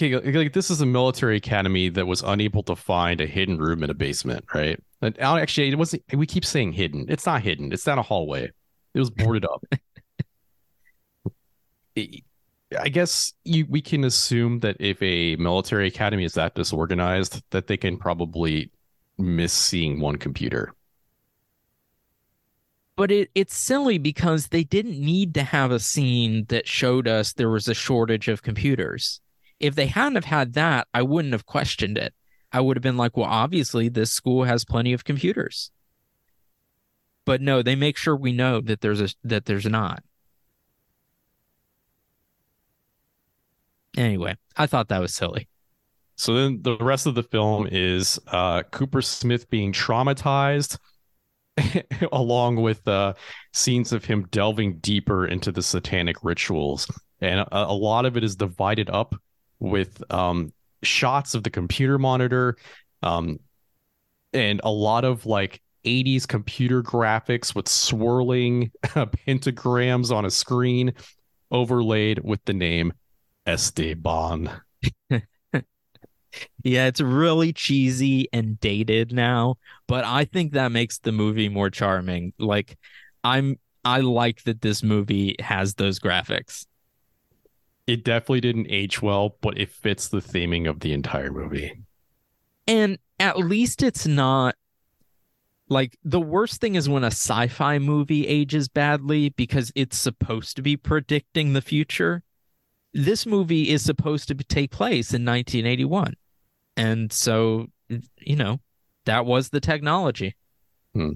Speaker 1: okay,
Speaker 2: okay, like- this is a military academy that was unable to find a hidden room in a basement, right? And uh, actually, it wasn't. We keep saying hidden. It's not hidden. It's down a hallway. It was boarded up. I- I guess you we can assume that if a military academy is that disorganized, that they can probably miss seeing one computer.
Speaker 1: But it it's silly because they didn't need to have a scene that showed us there was a shortage of computers. If they hadn't have had that, I wouldn't have questioned it. I would have been like, well, obviously this school has plenty of computers. But no, they make sure we know that there's a that there's not. Anyway, I thought that was silly.
Speaker 2: So then the rest of the film is uh, Coopersmith being traumatized, along with uh, scenes of him delving deeper into the satanic rituals. And a, a lot of it is divided up with um, shots of the computer monitor um, and a lot of like 80s computer graphics with swirling pentagrams on a screen overlaid with the name Esteban.
Speaker 1: Yeah, it's really cheesy and dated now, but I think that makes the movie more charming. Like I'm I like that this movie has those graphics.
Speaker 2: It definitely didn't age well, but it fits the theming of the entire movie.
Speaker 1: And at least it's not like the worst thing is when a sci-fi movie ages badly because it's supposed to be predicting the future. This movie is supposed to be- take place in 1981. And so, you know, that was the technology.
Speaker 2: Hmm.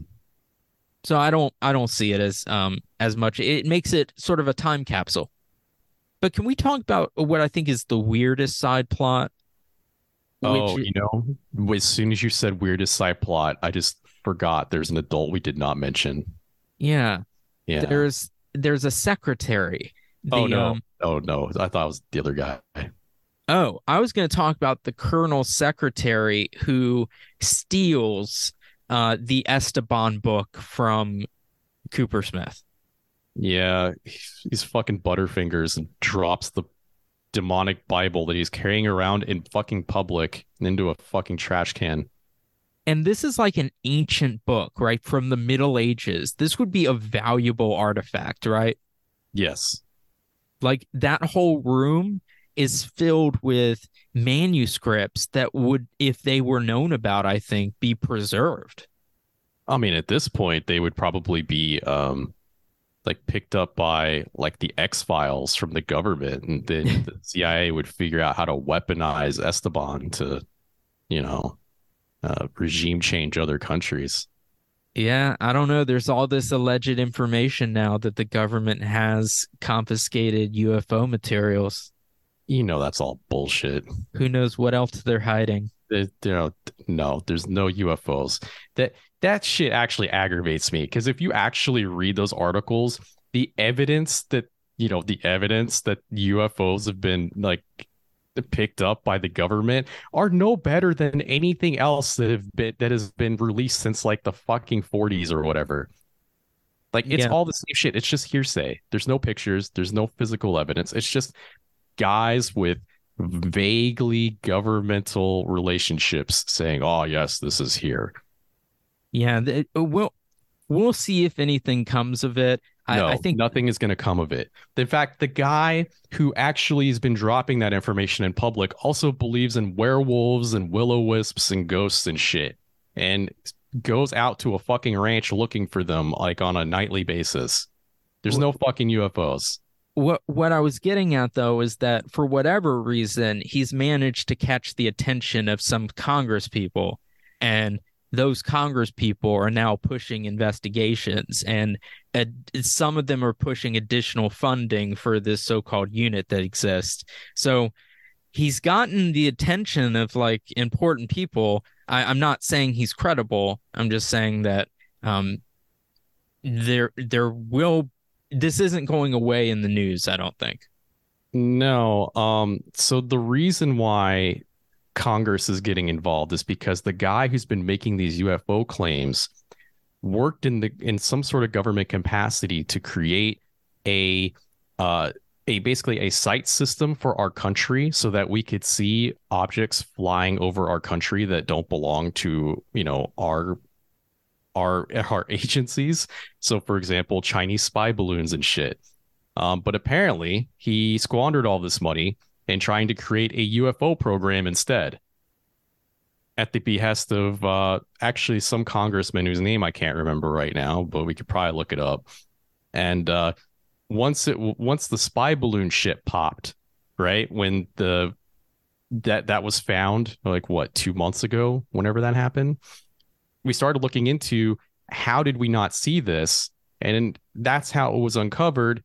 Speaker 1: So I don't I don't see it as um as much. It makes it sort of a time capsule. But can we talk about what I think is the weirdest side plot?
Speaker 2: Oh,
Speaker 1: Which-
Speaker 2: you know, as soon as you said weirdest side plot, I just forgot there's an adult we did not mention.
Speaker 1: yeah,
Speaker 2: Yeah.
Speaker 1: there's there's a secretary.
Speaker 2: oh no.
Speaker 1: um,
Speaker 2: oh no. I thought it was the other guy.
Speaker 1: Oh, I was going to talk about the colonel secretary who steals uh, the Esteban book from Coopersmith.
Speaker 2: Yeah, he's, he's fucking Butterfingers and drops the demonic Bible that he's carrying around in fucking public into a fucking trash can.
Speaker 1: And this is like an ancient book, right? From the Middle Ages. This would be a valuable artifact, right?
Speaker 2: Yes.
Speaker 1: Like that whole room is filled with manuscripts that would, if they were known about, I think, be preserved.
Speaker 2: I mean, at this point, they would probably be um like picked up by like the X Files from the government, and then the CIA would figure out how to weaponize Esteban to, you know, uh, regime change other countries.
Speaker 1: Yeah, I don't know. There's all this alleged information now that the government has confiscated UFO materials.
Speaker 2: You know, that's all bullshit.
Speaker 1: Who knows what else they're hiding?
Speaker 2: There, you know, no, there's no UFOs. That that shit actually aggravates me because if you actually read those articles, the evidence that you know, the evidence that UFOs have been like picked up by the government are no better than anything else that have been that has been released since like the fucking 40s or whatever. Like it's
Speaker 1: Yeah.
Speaker 2: all the same shit. It's just hearsay. There's no pictures. There's no physical evidence. It's just guys with vaguely governmental relationships saying, "Oh yes, this is here."
Speaker 1: Yeah, th- uh, we'll we'll see if anything comes of it. I,
Speaker 2: no,
Speaker 1: I think
Speaker 2: nothing is going to come of it. In fact, the guy who actually has been dropping that information in public also believes in werewolves and will o wisps and ghosts and shit, and goes out to a fucking ranch looking for them like on a nightly basis. There's no fucking UFOs.
Speaker 1: What what I was getting at though is that for whatever reason he's managed to catch the attention of some Congress people, and those Congress people are now pushing investigations, and uh, some of them are pushing additional funding for this so-called unit that exists. So he's gotten the attention of like important people. I, I'm not saying he's credible. I'm just saying that um, there there will this isn't going away in the news, I don't think.
Speaker 2: No. Um, so the reason why Congress is getting involved is because the guy who's been making these UFO claims worked in the in some sort of government capacity to create a uh a basically a sight system for our country so that we could see objects flying over our country that don't belong to, you know, our our our agencies. So for example, Chinese spy balloons and shit. Um, but apparently he squandered all this money in trying to create a UFO program instead. At the behest of uh, actually some congressman whose name I can't remember right now, but we could probably look it up. And uh, once it once the spy balloon shit popped, right when the that that was found like what two months ago, whenever that happened, we started looking into how did we not see this, and that's how it was uncovered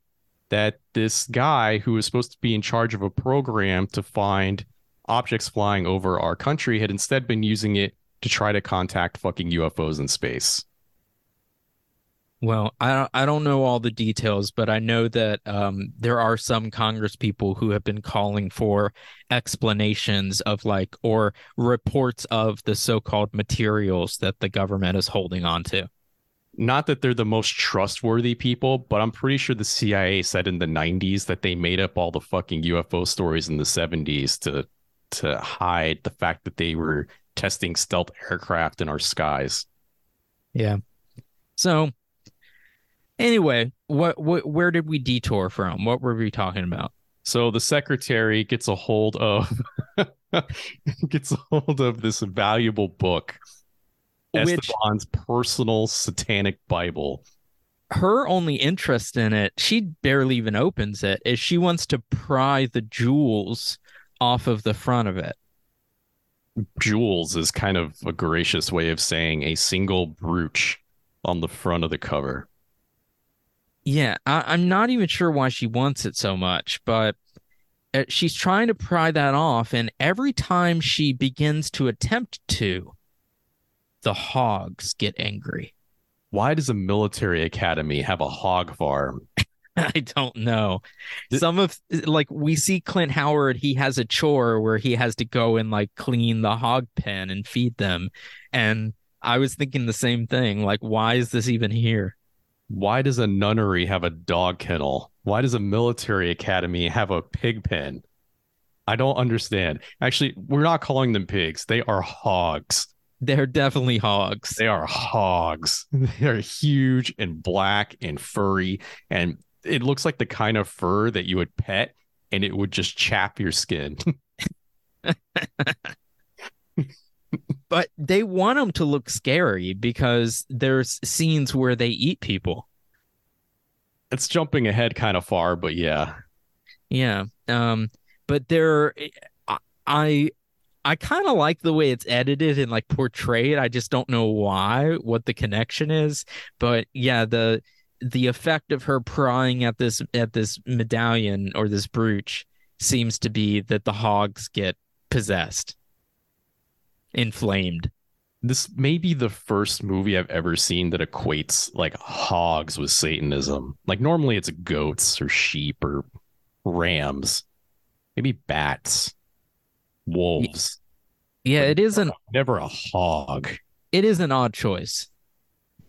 Speaker 2: that this guy who was supposed to be in charge of a program to find objects flying over our country had instead been using it to try to contact fucking UFOs in space.
Speaker 1: Well, I don't, I don't know all the details, but I know that um, there are some Congress people who have been calling for explanations of like or reports of the so-called materials that the government is holding on to.
Speaker 2: Not that they're the most trustworthy people, but I'm pretty sure the CIA said in the 90s that they made up all the fucking UFO stories in the 70s to to hide the fact that they were testing stealth aircraft in our skies.
Speaker 1: Yeah. So anyway, what, what where did we detour from? What were we talking about?
Speaker 2: So the secretary gets a hold of gets a hold of this valuable book,
Speaker 1: Which
Speaker 2: Esteban's personal satanic Bible.
Speaker 1: her only interest in it, she barely even opens it, is she wants to pry the jewels off of the front of it.
Speaker 2: jewels is kind of a gracious way of saying a single brooch on the front of the cover.
Speaker 1: Yeah, I, I'm not even sure why she wants it so much, but uh, she's trying to pry that off, and every time she begins to attempt to, the hogs get angry.
Speaker 2: Why does a military academy have a hog farm?
Speaker 1: I don't know. Some of like we see Clint Howard, he has a chore where he has to go and like clean the hog pen and feed them. And I was thinking the same thing. Like, why is this even here?
Speaker 2: Why does a nunnery have a dog kennel? Why does a military academy have a pig pen? I don't understand. Actually, we're not calling them pigs. They are hogs.
Speaker 1: They're definitely hogs.
Speaker 2: They are hogs. They are huge and black and furry. And it looks like the kind of fur that you would pet and it would just chap your skin.
Speaker 1: but they want them to look scary because there's scenes where they eat people.
Speaker 2: it's jumping ahead kind of far, but yeah.
Speaker 1: Yeah. Um, but they're I I, I kind of like the way it's edited and like portrayed. I just don't know why, what the connection is. But yeah, the the effect of her prying at this at this medallion or this brooch seems to be that the hogs get possessed, inflamed.
Speaker 2: This may be the first movie I've ever seen that equates like hogs with Satanism. Like normally it's goats or sheep or rams, maybe bats, wolves.
Speaker 1: Yeah, it is an
Speaker 2: Never a hog.
Speaker 1: it is an odd choice.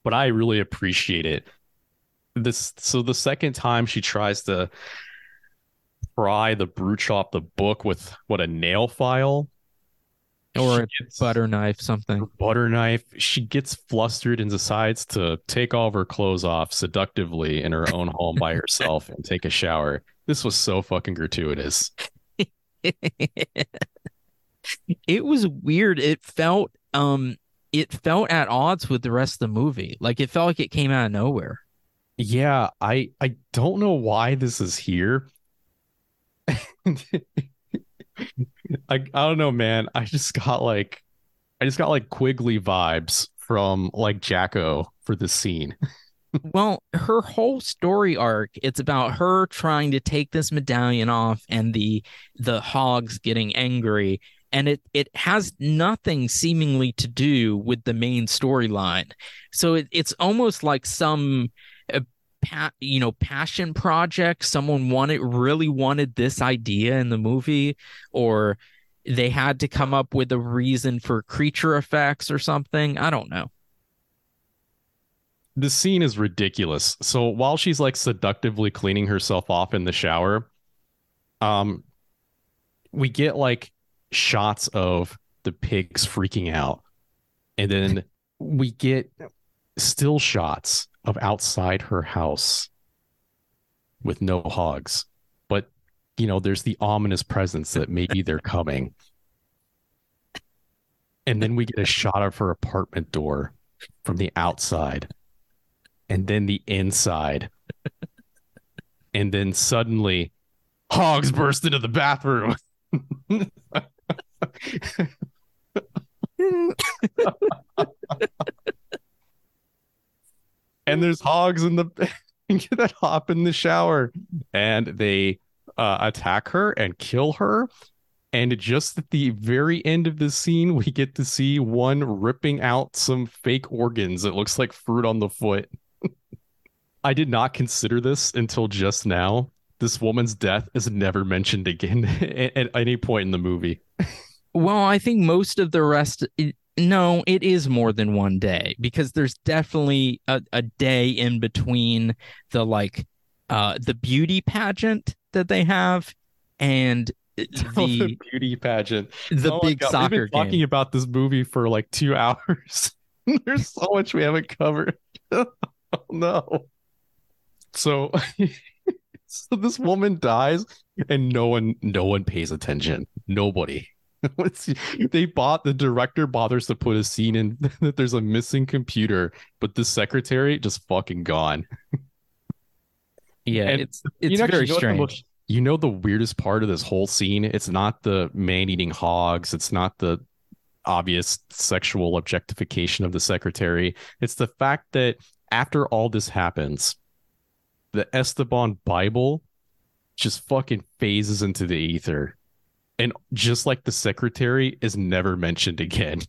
Speaker 2: but I really appreciate it. This so the second time she tries to pry the brooch off the book with what a nail file
Speaker 1: Or a butter knife, something.
Speaker 2: butter knife. She gets flustered and decides to take all of her clothes off seductively in her own home by herself and take a shower. This was so fucking gratuitous.
Speaker 1: it was weird. It felt um it felt at odds with the rest of the movie. Like it felt like it came out of nowhere.
Speaker 2: Yeah, I I don't know why this is here. I I don't know, man. I just got like I just got like Quigley vibes from like Jacko for this scene.
Speaker 1: Well, her whole story arc, it's about her trying to take this medallion off and the the hogs getting angry. And it it has nothing seemingly to do with the main storyline. So it, it's almost like some pa- you know passion project someone wanted really wanted this idea in the movie or they had to come up with a reason for creature effects or something i don't know
Speaker 2: the scene is ridiculous. So while she's like seductively cleaning herself off in the shower, um we get like shots of the pigs freaking out. And then we get still shots of outside her house with no hogs. But you know, there's the ominous presence that maybe they're coming. And then we get a shot of her apartment door from the outside and then the inside. and then suddenly hogs burst into the bathroom. and there's hogs in the that hop in the shower. And they uh, attack her and kill her. And just at the very end of the scene we get to see one ripping out some fake organs. It looks like fruit on the foot. I did not consider this until just now. This woman's death is never mentioned again at, at any point in the movie.
Speaker 1: Well, I think most of the rest. No, it is more than one day because there's definitely a, a day in between the like uh the beauty pageant that they have and
Speaker 2: the
Speaker 1: the
Speaker 2: beauty pageant
Speaker 1: the
Speaker 2: Oh
Speaker 1: big soccer
Speaker 2: We've been talking
Speaker 1: game.
Speaker 2: about this movie for like two hours. There's so much we haven't covered. oh no. So, so this woman dies, and no one, no one pays attention. Nobody. They bought the director bothers to put a scene in that there's a missing computer, but the secretary just fucking gone.
Speaker 1: Yeah,
Speaker 2: And
Speaker 1: it's it's
Speaker 2: You know,
Speaker 1: very
Speaker 2: you know
Speaker 1: strange.
Speaker 2: most- you know the weirdest part of this whole scene? It's not the man eating hogs. It's not the obvious sexual objectification of the secretary. It's the fact that after all this happens, the Esteban Bible just fucking phases into the ether. And just like the secretary is never mentioned again.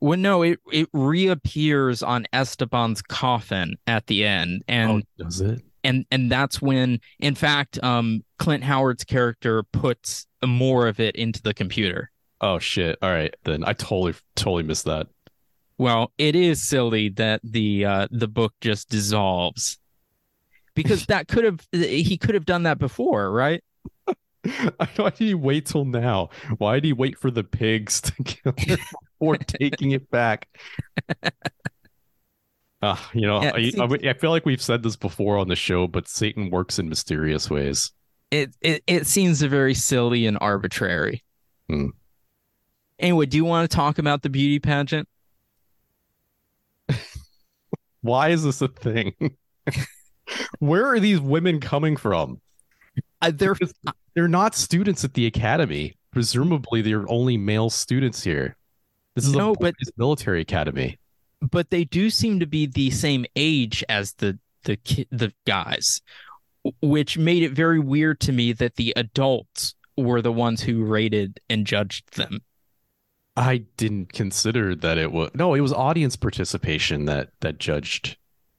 Speaker 1: Well, no, it it reappears on Esteban's coffin at the end, and
Speaker 2: oh, does it?
Speaker 1: and and that's when, in fact, um, Clint Howard's character puts more of it into the computer.
Speaker 2: Oh shit! All right, then I totally totally missed that.
Speaker 1: Well, it is silly that the uh, the book just dissolves because that could have he could have done that before, right?
Speaker 2: Why did he wait till now? Why did he wait for the pigs to kill her before taking it back? Uh, you know,
Speaker 1: Yeah,
Speaker 2: I, I, I feel like we've said this before on the show, but Satan works in mysterious ways.
Speaker 1: It it it seems very silly and arbitrary.
Speaker 2: Hmm.
Speaker 1: Anyway, do you want to talk about the beauty pageant?
Speaker 2: Why is this a thing? Where are these women coming from?
Speaker 1: They're
Speaker 2: Because they're not students at the academy. Presumably, they're only male students here. This is
Speaker 1: No,
Speaker 2: a
Speaker 1: but-
Speaker 2: military academy.
Speaker 1: but they do seem to be the same age as the the ki- the guys, which made it very weird to me that the adults were the ones who rated and judged them.
Speaker 2: I didn't consider that it was no, it was audience participation that that judged.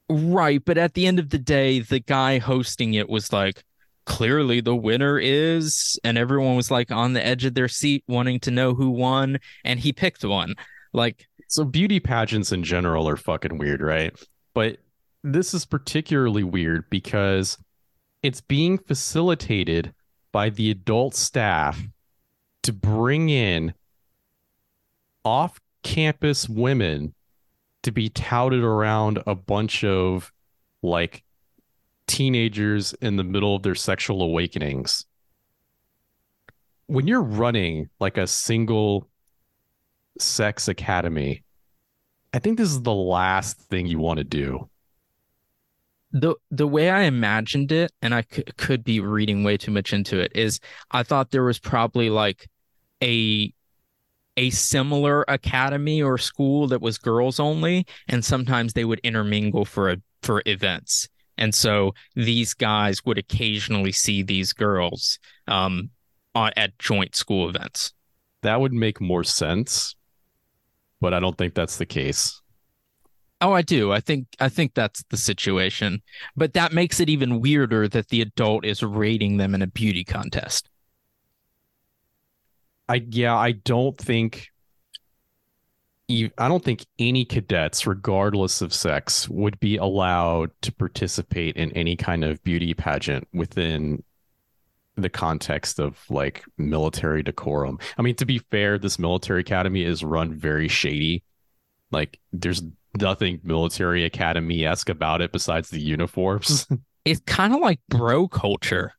Speaker 1: Right, but at the end of the day, the guy hosting it was like, clearly the winner is, and everyone was like on the edge of their seat wanting to know who won, and he picked one. Like,
Speaker 2: So beauty pageants in general are fucking weird, right? But this is particularly weird because it's being facilitated by the adult staff to bring in off-campus women to be touted around a bunch of like teenagers in the middle of their sexual awakenings. When you're running like a single sex academy, I think this is the last thing you want to do.
Speaker 1: the the way I imagined it, and I could could be reading way too much into it, is I thought there was probably like a a similar academy or school that was girls only, and sometimes they would intermingle for a, for events. And so these guys would occasionally see these girls um at joint school events.
Speaker 2: That would make more sense, but I don't think that's the case.
Speaker 1: Oh, I do. I think I think that's the situation. But that makes it even weirder that the adult is rating them in a beauty contest.
Speaker 2: I yeah, I don't think I don't think any cadets regardless of sex would be allowed to participate in any kind of beauty pageant within the context of like military decorum. I mean, to be fair, this military academy is run very shady. Like there's nothing military academy esque about it besides the uniforms.
Speaker 1: It's kind of like bro culture.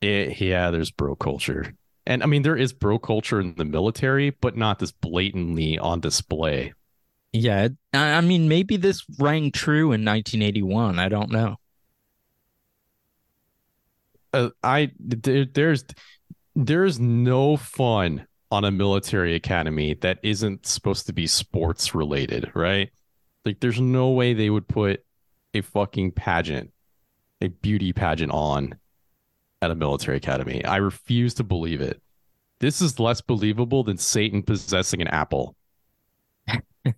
Speaker 2: It, yeah, there's bro culture. And I mean, there is bro culture in the military, but not this blatantly on display.
Speaker 1: Yeah, I mean maybe this rang true in 1981. I don't know.
Speaker 2: Uh, I there, there's there's no fun on a military academy that isn't supposed to be sports related, right? Like, there's no way they would put a fucking pageant, a beauty pageant on at a military academy. I refuse to believe it. This is less believable than Satan possessing an apple.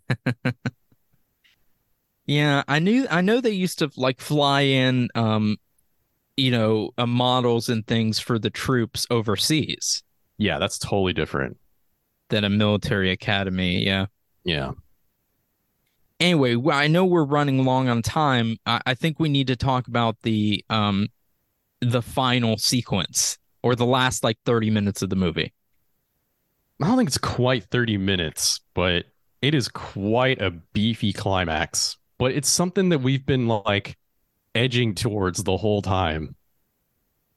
Speaker 1: Yeah, I knew I know they used to like fly in um you know, uh, models and things for the troops overseas
Speaker 2: Yeah, that's totally different.
Speaker 1: than a military academy. Yeah.
Speaker 2: Yeah.
Speaker 1: Anyway, I know we're running long on time. I, I think we need to talk about the um the final sequence or the last like 30 minutes of the movie.
Speaker 2: I don't think it's quite 30 minutes, but it is quite a beefy climax. But it's something that we've been like edging towards the whole time.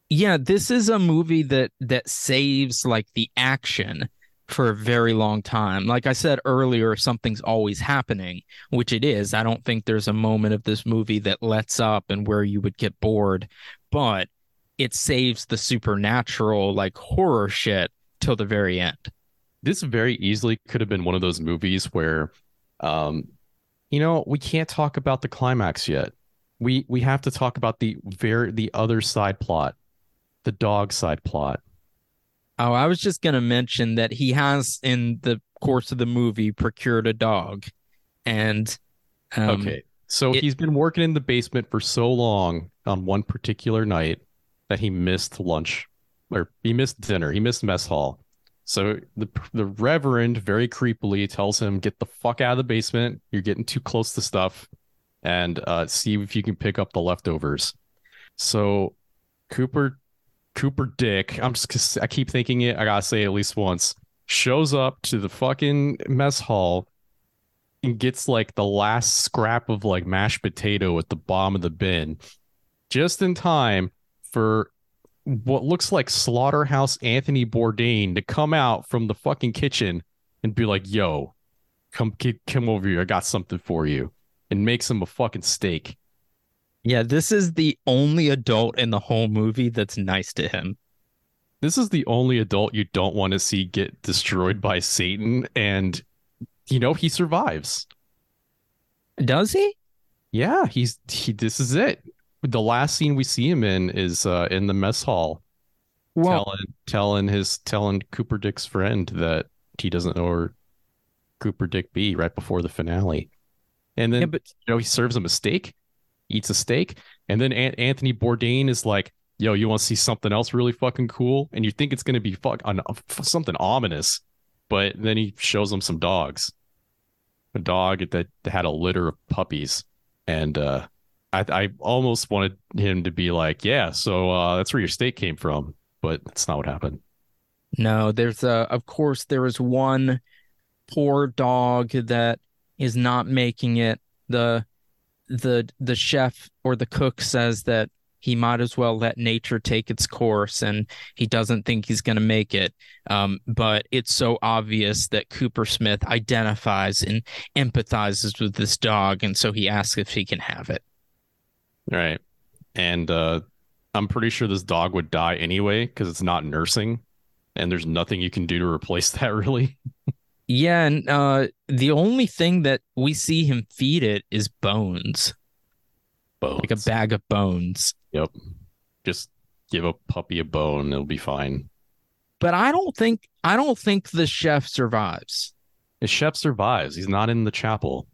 Speaker 1: Yeah, this is a movie that that saves like the action for a very long time. Like I said earlier, something's always happening, which it is. I don't think there's a moment of this movie that lets up and where you would get bored, but it saves the supernatural like horror shit till the very end.
Speaker 2: this very easily could have been one of those movies where um you know we can't talk about the climax yet we we have to talk about the very the other side plot the dog side plot
Speaker 1: Oh, I was just gonna mention that he has in the course of the movie procured a dog, and um,
Speaker 2: okay so
Speaker 1: it-
Speaker 2: he's been working in the basement for so long on one particular night that he missed lunch or he missed dinner he missed mess hall. So the the reverend very creepily tells him get the fuck out of the basement. You're getting too close to stuff. And uh, see if you can pick up the leftovers. So cooper cooper dick i'm just i keep thinking it i gotta say it at least once shows up to the fucking mess hall and gets like the last scrap of like mashed potato at the bottom of the bin just in time for what looks like slaughterhouse Anthony Bourdain to come out from the fucking kitchen and be like, "Yo, come come over here. I got something for you." And makes him a fucking steak.
Speaker 1: Yeah, this is the only adult in the whole movie that's nice to him.
Speaker 2: This is the only adult you don't want to see get destroyed by Satan and you know he survives.
Speaker 1: Does he?
Speaker 2: Yeah, he's he this is it. The last scene we see him in is uh in the mess hall
Speaker 1: Well,
Speaker 2: telling telling his telling Cooper Dick's friend that he doesn't know where Cooper Dick be right before the finale. And then
Speaker 1: yeah, but
Speaker 2: you know he serves him a steak, eats a steak, and then An- Anthony Bourdain is like, "Yo, you want to see something else really fucking cool?" And you think it's gonna be fuck on something ominous, but then he shows him some dogs, a dog that had a litter of puppies, and uh, I I almost wanted him to be like, "Yeah, so uh, that's where your steak came from," but that's not what happened.
Speaker 1: no, there's a. Of course, there is one poor dog that is not making it. the the The chef or the cook says that he might as well let nature take its course, and he doesn't think he's going to make it. Um, but it's so obvious that Coopersmith identifies and empathizes with this dog, and so he asks if he can have it.
Speaker 2: Right. And uh, I'm pretty sure this dog would die anyway because it's not nursing, and there's nothing you can do to replace that really.
Speaker 1: Yeah, and uh, the only thing that we see him feed it is bones, Bones. like a bag of bones.
Speaker 2: Yep. Just give a puppy a bone, it'll be fine.
Speaker 1: But I don't think I don't think the chef survives.
Speaker 2: The chef survives. He's not in the chapel.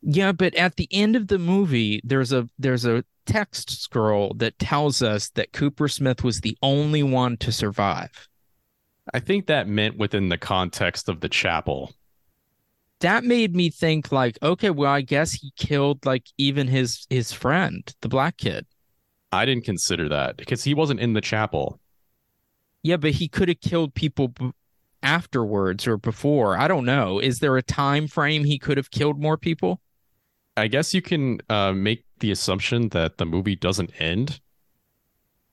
Speaker 1: Yeah, but at the end of the movie, there's a there's a text scroll that tells us that Coopersmith was the only one to survive.
Speaker 2: I think that meant within the context of the chapel.
Speaker 1: That made me think like, okay, well, I guess he killed like even his his friend, the black kid.
Speaker 2: I didn't consider that because he wasn't in the chapel.
Speaker 1: Yeah, but he could have killed people b- afterwards or before. I don't know. Is there a time frame he could have killed more people?
Speaker 2: I guess you can uh, make the assumption that the movie doesn't end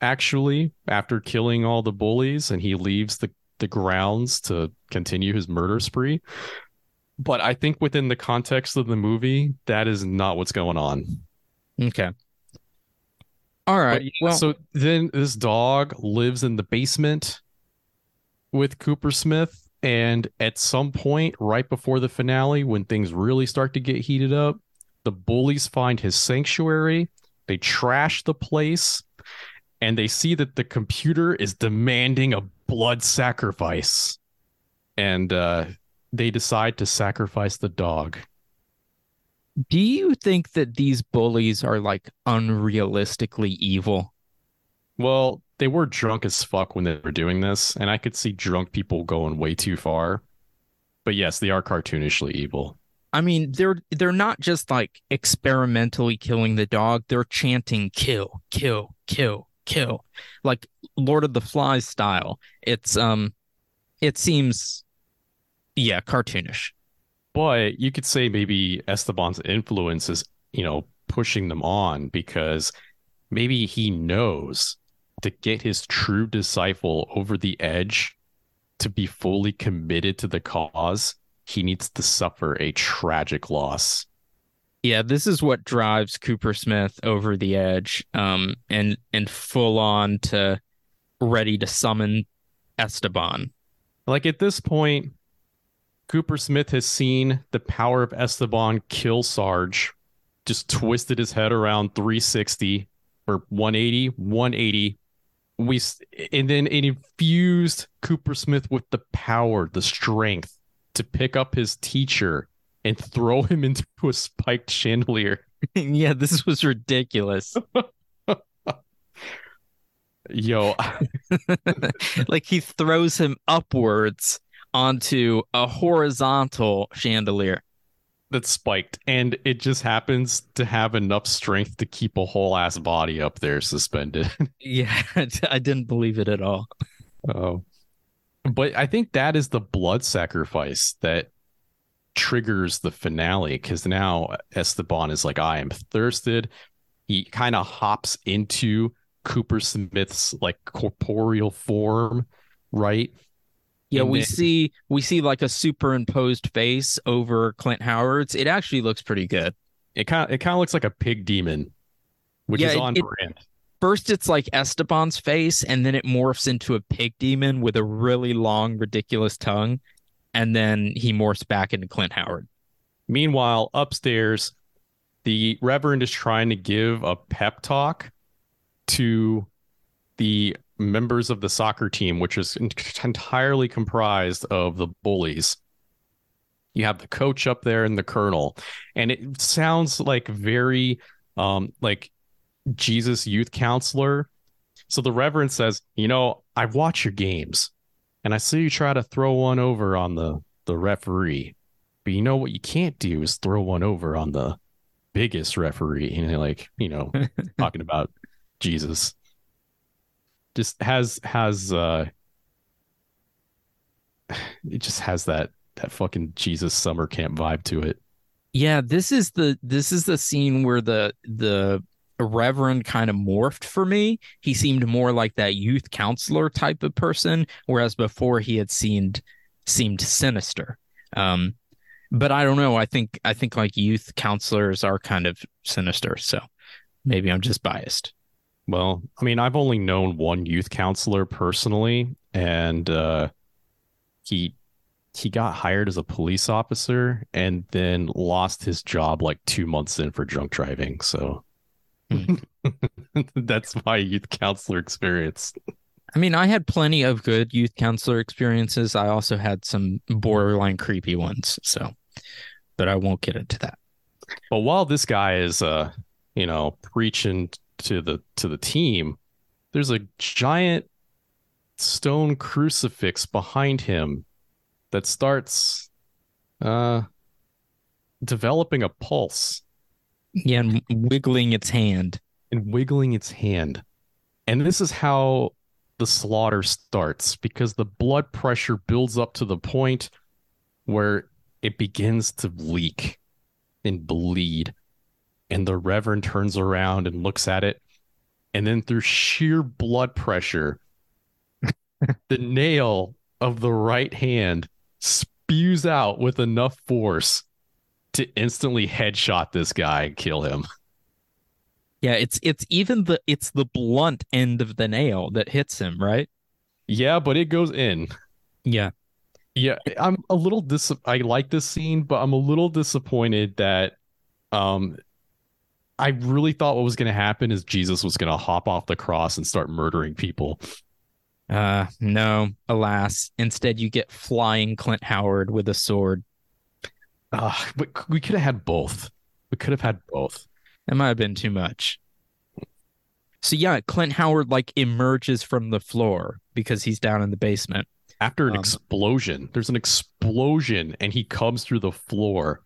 Speaker 2: actually after killing all the bullies and he leaves the, the grounds to continue his murder spree. But I think within the context of the movie, that is not what's going on.
Speaker 1: Okay. All right.
Speaker 2: But
Speaker 1: well,
Speaker 2: so then this dog lives in the basement with Coopersmith. And at some point, right before the finale, when things really start to get heated up, the bullies find his sanctuary. They trash the place and they see that the computer is demanding a blood sacrifice. And uh, they decide to sacrifice the dog.
Speaker 1: do you think that these bullies are like unrealistically evil?
Speaker 2: Well, they were drunk as fuck when they were doing this, and I could see drunk people going way too far. But yes, they are cartoonishly evil.
Speaker 1: I mean, they're they're not just like experimentally killing the dog. They're chanting "kill, kill, kill, kill," like Lord of the Flies style. It's um, it seems, yeah, cartoonish.
Speaker 2: But you could say maybe Esteban's influence is, you know, pushing them on because maybe he knows to get his true disciple over the edge to be fully committed to the cause, he needs to suffer a tragic loss.
Speaker 1: Yeah, this is what drives Coopersmith over the edge, um, and and full on to ready to summon Esteban.
Speaker 2: Like at this point, Coopersmith has seen the power of Esteban kill Sarge, just twisted his head around 360 or 180, 180. We and then it infused Coopersmith with the power, the strength to pick up his teacher and throw him into a spiked chandelier.
Speaker 1: yeah, this was ridiculous.
Speaker 2: Yo,
Speaker 1: like he throws him upwards onto a horizontal chandelier.
Speaker 2: that's spiked, and it just happens to have enough strength to keep a whole ass body up there suspended.
Speaker 1: Yeah, I didn't believe it at all.
Speaker 2: Oh. But I think that is the blood sacrifice that triggers the finale because now Esteban is like, I am thirsted. He kind of hops into Coopersmith's like corporeal form, right?
Speaker 1: Yeah,
Speaker 2: And
Speaker 1: we
Speaker 2: then-
Speaker 1: see we see like a superimposed face over Clint Howard's. It actually looks pretty good.
Speaker 2: It kind of it kind of looks like a pig demon, which
Speaker 1: Yeah,
Speaker 2: is on
Speaker 1: it-
Speaker 2: brand.
Speaker 1: First, it's like Esteban's face, and then it morphs into a pig demon with a really long, ridiculous tongue, and then he morphs back into Clint Howard.
Speaker 2: Meanwhile, upstairs, the Reverend is trying to give a pep talk to the members of the soccer team, which is entirely comprised of the bullies. You have the coach up there and the colonel, and it sounds like very um like Jesus youth counselor. So the Reverend says, "You know, I watch your games, and I see you try to throw one over on the the referee." But you know what you can't do is throw one over on the biggest referee. And like, you know, talking about Jesus. Just has has uh it just has that that fucking Jesus summer camp vibe to it.
Speaker 1: Yeah, this is the this is the scene where the the Reverend kind of morphed for me. He seemed more like that youth counselor type of person, whereas before he had seemed seemed sinister. Um, but I don't know. I think I think like youth counselors are kind of sinister, so maybe I'm just biased.
Speaker 2: Well, I mean, I've only known one youth counselor personally, and uh he he got hired as a police officer and then lost his job like two months in for drunk driving. So. that's my youth counselor experience.
Speaker 1: I mean, I had plenty of good youth counselor experiences. I also had some borderline creepy ones, so but I won't get into that.
Speaker 2: But while this guy is uh, you know, preaching to the to the team, there's a giant stone crucifix behind him that starts uh developing a pulse
Speaker 1: Yeah, and wiggling its hand.
Speaker 2: and wiggling its hand. And this is how the slaughter starts because the blood pressure builds up to the point where it begins to leak and bleed. And the Reverend turns around and looks at it. And then, through sheer blood pressure, the nail of the right hand spews out with enough force to instantly headshot this guy and kill him.
Speaker 1: Yeah, it's it's even the it's the blunt end of the nail that hits him, right?
Speaker 2: Yeah, but it goes in.
Speaker 1: Yeah.
Speaker 2: Yeah, I'm a little dis. I like this scene, but I'm a little disappointed that, um, I really thought what was going to happen is Jesus was going to hop off the cross and start murdering people.
Speaker 1: Uh no, alas. Instead you get flying Clint Howard with a sword.
Speaker 2: Uh, but we could have had both. We could have had both.
Speaker 1: That might have been too much. So yeah, Clint Howard like emerges from the floor because he's down in the basement.
Speaker 2: After an
Speaker 1: Um,
Speaker 2: explosion, there's an explosion, and he comes through the floor.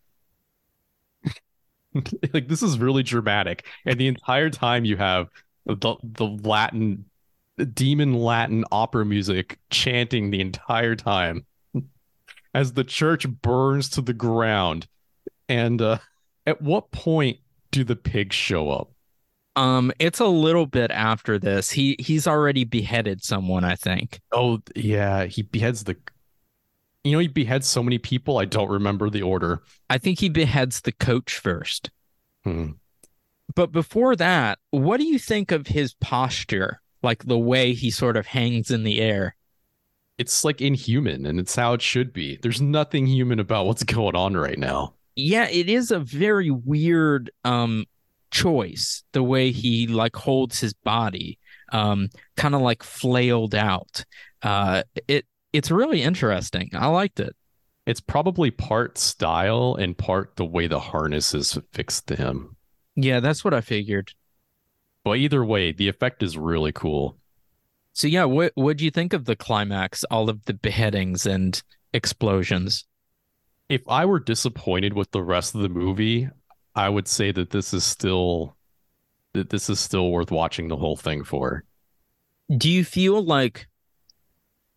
Speaker 2: like this is really dramatic, and the entire time you have the the Latin, the demon Latin opera music chanting the entire time as the church burns to the ground. And uh, at what point do the pigs show up?
Speaker 1: Um, it's a little bit after this. He he's already beheaded someone, I think.
Speaker 2: Oh yeah, he beheads the. You know, he beheads so many people. I don't remember the order.
Speaker 1: I think he beheads the coach first.
Speaker 2: Hmm.
Speaker 1: But before that, what do you think of his posture? Like the way he sort of hangs in the air.
Speaker 2: It's like inhuman and it's how it should be. There's nothing human about what's going on right now.
Speaker 1: Yeah, it is a very weird um choice the way he like holds his body um kind of like flailed out. Uh it it's really interesting. I liked it.
Speaker 2: It's probably part style and part the way the harness is fixed to him.
Speaker 1: Yeah, that's what I figured.
Speaker 2: But either way, the effect is really cool.
Speaker 1: So yeah, what what do you think of the climax, all of the beheadings and explosions?
Speaker 2: If I were disappointed with the rest of the movie, I would say that this is still that this is still worth watching the whole thing for.
Speaker 1: Do you feel like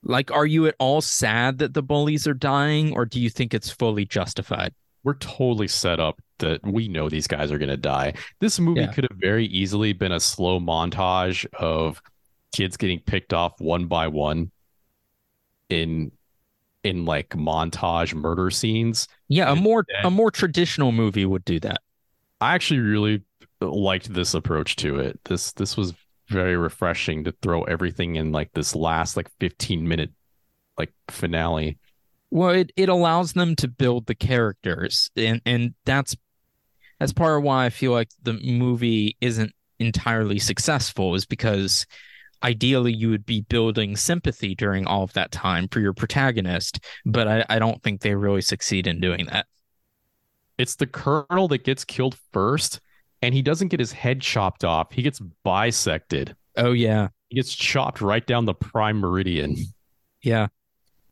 Speaker 1: like are you at all sad that the bullies are dying or do you think it's fully justified?
Speaker 2: We're totally set up that we know these guys are going to die. This movie
Speaker 1: Yeah.
Speaker 2: could have very easily been a slow montage of kids getting picked off one by one in in like montage murder scenes.
Speaker 1: Yeah, a more a more traditional movie would do that.
Speaker 2: I actually really liked this approach to it. This this was very refreshing to throw everything in like this last like 15 minute like finale.
Speaker 1: Well, it, it allows them to build the characters, and and that's that's part of why I feel like the movie isn't entirely successful, is because ideally you would be building sympathy during all of that time for your protagonist, but I, I don't think they really succeed in doing that.
Speaker 2: It's the colonel that gets killed first and he doesn't get his head chopped off. He gets bisected.
Speaker 1: Oh yeah,
Speaker 2: He gets chopped right down the prime meridian.
Speaker 1: yeah,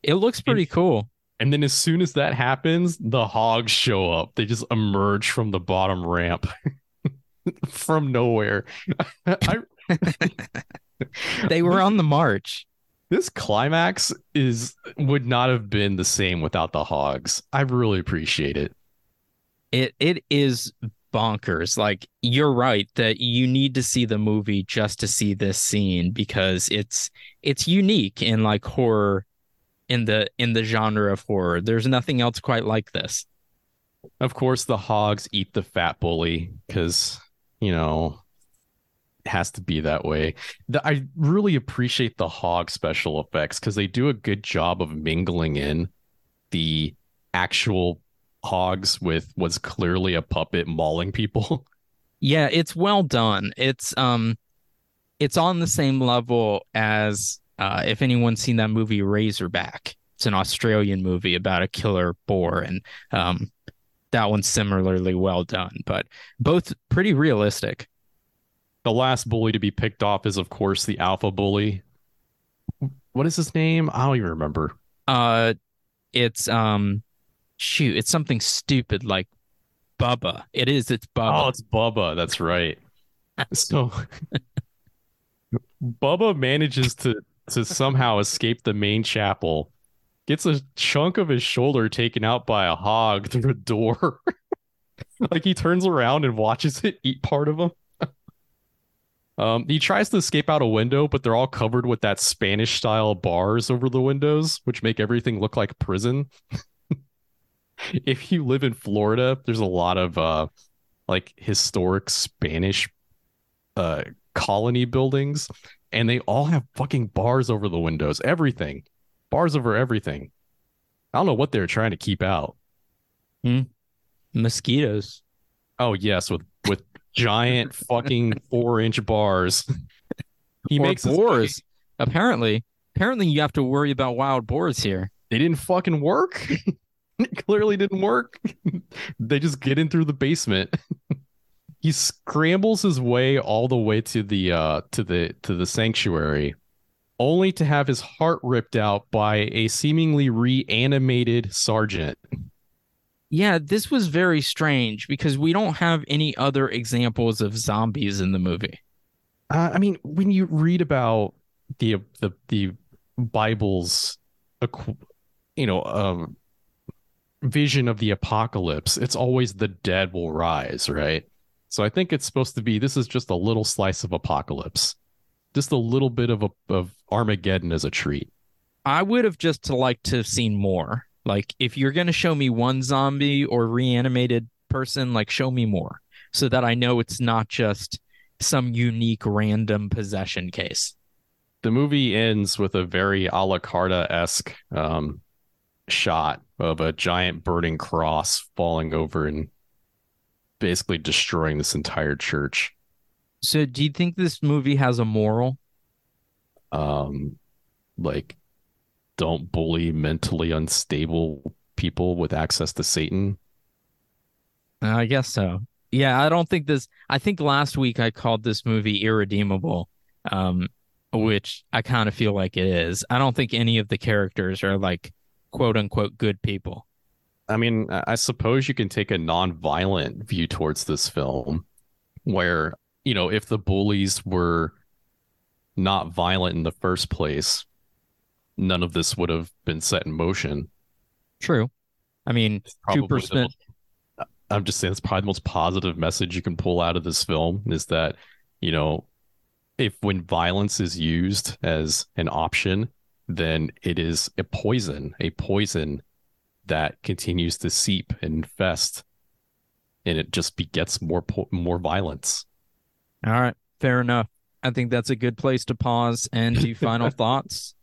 Speaker 1: it looks pretty cool.
Speaker 2: And then as soon as that happens, the hogs show up. They just emerge from the bottom ramp from nowhere. I,
Speaker 1: They were on the march.
Speaker 2: this climax is would not have been the same without the hogs. I really appreciate it.
Speaker 1: It it is bonkers. Like you're right that you need to see the movie just to see this scene because it's it's unique in like horror in the in the genre of horror. There's nothing else quite like this.
Speaker 2: Of course, the hogs eat the fat bully because, you know, has to be that way. The, I really appreciate the hog special effects because they do a good job of mingling in the actual hogs with what's clearly a puppet mauling people.
Speaker 1: Yeah, it's well done. It's um it's on the same level as uh if anyone's seen that movie Razorback. It's an Australian movie about a killer boar and um that one's similarly well done, but both pretty realistic.
Speaker 2: The last bully to be picked off is, of course, the alpha bully. What is his name? I don't even remember.
Speaker 1: Uh it's um shoot, it's something stupid like Bubba. It is, it's Bubba.
Speaker 2: Oh, it's Bubba. That's right. So Bubba manages to to somehow escape the main chapel, gets a chunk of his shoulder taken out by a hog through a door. like he turns around and watches it eat part of him. Um, he tries to escape out a window, but they're all covered with that Spanish style bars over the windows, which make everything look like prison. if you live in Florida, there's a lot of uh like historic Spanish uh colony buildings and they all have fucking bars over the windows, everything. Bars over everything. I don't know what they're trying to keep out. Hmm.
Speaker 1: Mosquitoes.
Speaker 2: Oh yes, with with giant fucking 4-inch bars. He
Speaker 1: or
Speaker 2: makes
Speaker 1: boars. Apparently, apparently you have to worry about wild boars here.
Speaker 2: they didn't fucking work. it clearly didn't work. they just get in through the basement. he scrambles his way all the way to the uh to the to the sanctuary only to have his heart ripped out by a seemingly reanimated sergeant.
Speaker 1: Yeah, this was very strange because we don't have any other examples of zombies in the movie.
Speaker 2: Uh, I mean, when you read about the the the Bible's, you know, um, vision of the apocalypse, it's always the dead will rise, right? So I think it's supposed to be this is just a little slice of apocalypse, just a little bit of a, of Armageddon as a treat.
Speaker 1: I would have just liked to have seen more. Like, if you're going to show me one zombie or reanimated person, like, show me more so that I know it's not just some unique random possession case.
Speaker 2: the movie ends with a very a la Carta esque um, shot of a giant burning cross falling over and basically destroying this entire church.
Speaker 1: So, do you think this movie has a moral?
Speaker 2: Um, like, don't bully mentally unstable people with access to Satan.
Speaker 1: I guess so. Yeah, I don't think this. I think last week I called this movie irredeemable, um, which I kind of feel like it is. I don't think any of the characters are like quote unquote good people.
Speaker 2: I mean, I I suppose you can take a non-violent view towards this film, where you know if the bullies were not violent in the first place, none of this would have been set in motion.
Speaker 1: True. I mean,
Speaker 2: Probably
Speaker 1: Cooper
Speaker 2: the
Speaker 1: Smith.
Speaker 2: most- I'm just saying it's probably the most positive message you can pull out of this film is that, you know, if when violence is used as an option, then it is a poison, a poison that continues to seep and infest, and it just begets more po- more violence.
Speaker 1: All right, fair enough. I think that's a good place to pause and do final thoughts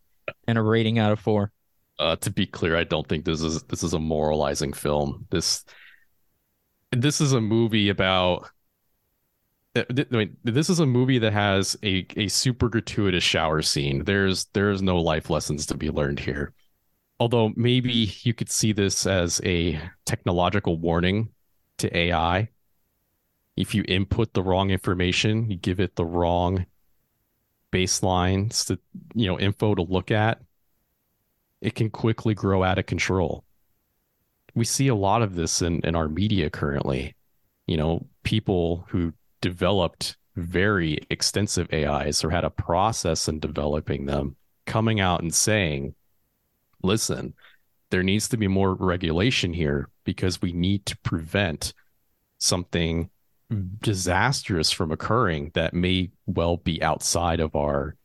Speaker 1: and a rating out of four.
Speaker 2: Uh, to be clear, I don't think this is this is a moralizing film. This this is a movie about. I mean, this is a movie that has a a super gratuitous shower scene. There's there's no life lessons to be learned here. Although maybe you could see this as a technological warning to AI. If you input the wrong information, you give it the wrong baselines to you know info to look at it can quickly grow out of control. We see a lot of this in, in our media currently. You know, people who developed very extensive AIs or had a process in developing them coming out and saying, listen, there needs to be more regulation here because we need to prevent something disastrous from occurring that may well be outside of our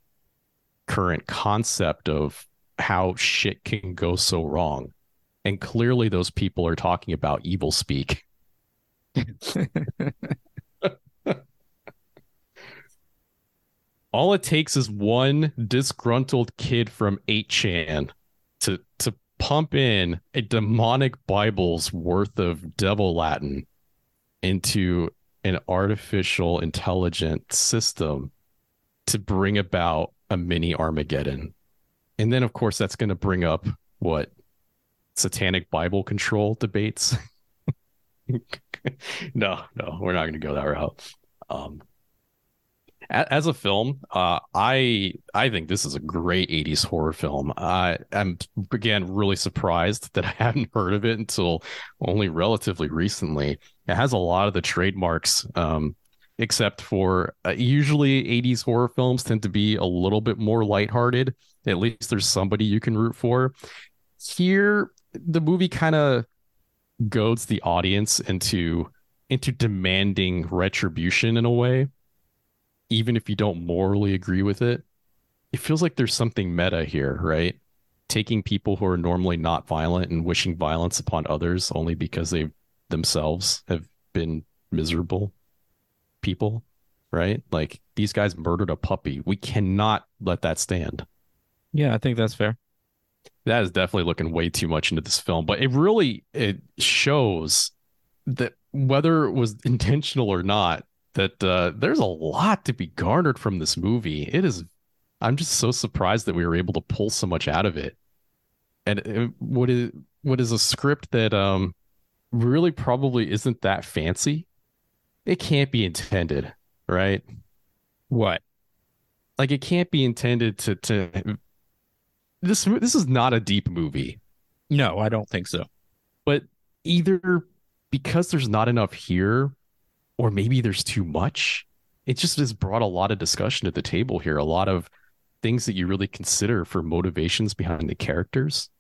Speaker 2: current concept of how shit can go so wrong. And clearly those people are talking about Evilspeak. All it takes is one disgruntled kid from 8chan to to pump in a demonic Bible's worth of devil Latin into an artificial intelligent system to bring about a mini Armageddon. And then, of course, that's going to bring up what satanic Bible control debates. no, no, we're not going to go that route. Um, as a film, uh, I I think this is a great '80s horror film. I I'm again really surprised that I hadn't heard of it until only relatively recently. It has a lot of the trademarks, um, except for uh, usually '80s horror films tend to be a little bit more lighthearted. At least there's somebody you can root for. Here, the movie kind of goads the audience into into demanding retribution in a way even if you don't morally agree with it it feels like there's something meta here right? Taking people who are normally not violent and wishing violence upon others only because they themselves have been miserable people right? Like these guys murdered a puppy. We cannot let that stand.
Speaker 1: Yeah, I think that's fair.
Speaker 2: that is definitely looking way too much into this film but it really it shows that whether it was intentional or not that uh, there's a lot to be garnered from this movie. It is i'm just so surprised that we were able to pull so much out of it. And it, what is what is a script that um really probably isn't that fancy? It can't be intended right?
Speaker 1: What?
Speaker 2: like it can't be intended to to this this is not a deep movie.
Speaker 1: No, I don't think so.
Speaker 2: but either because there's not enough here or maybe there's too much it just has brought a lot of discussion to the table here a lot of things that you really consider for motivations behind the characters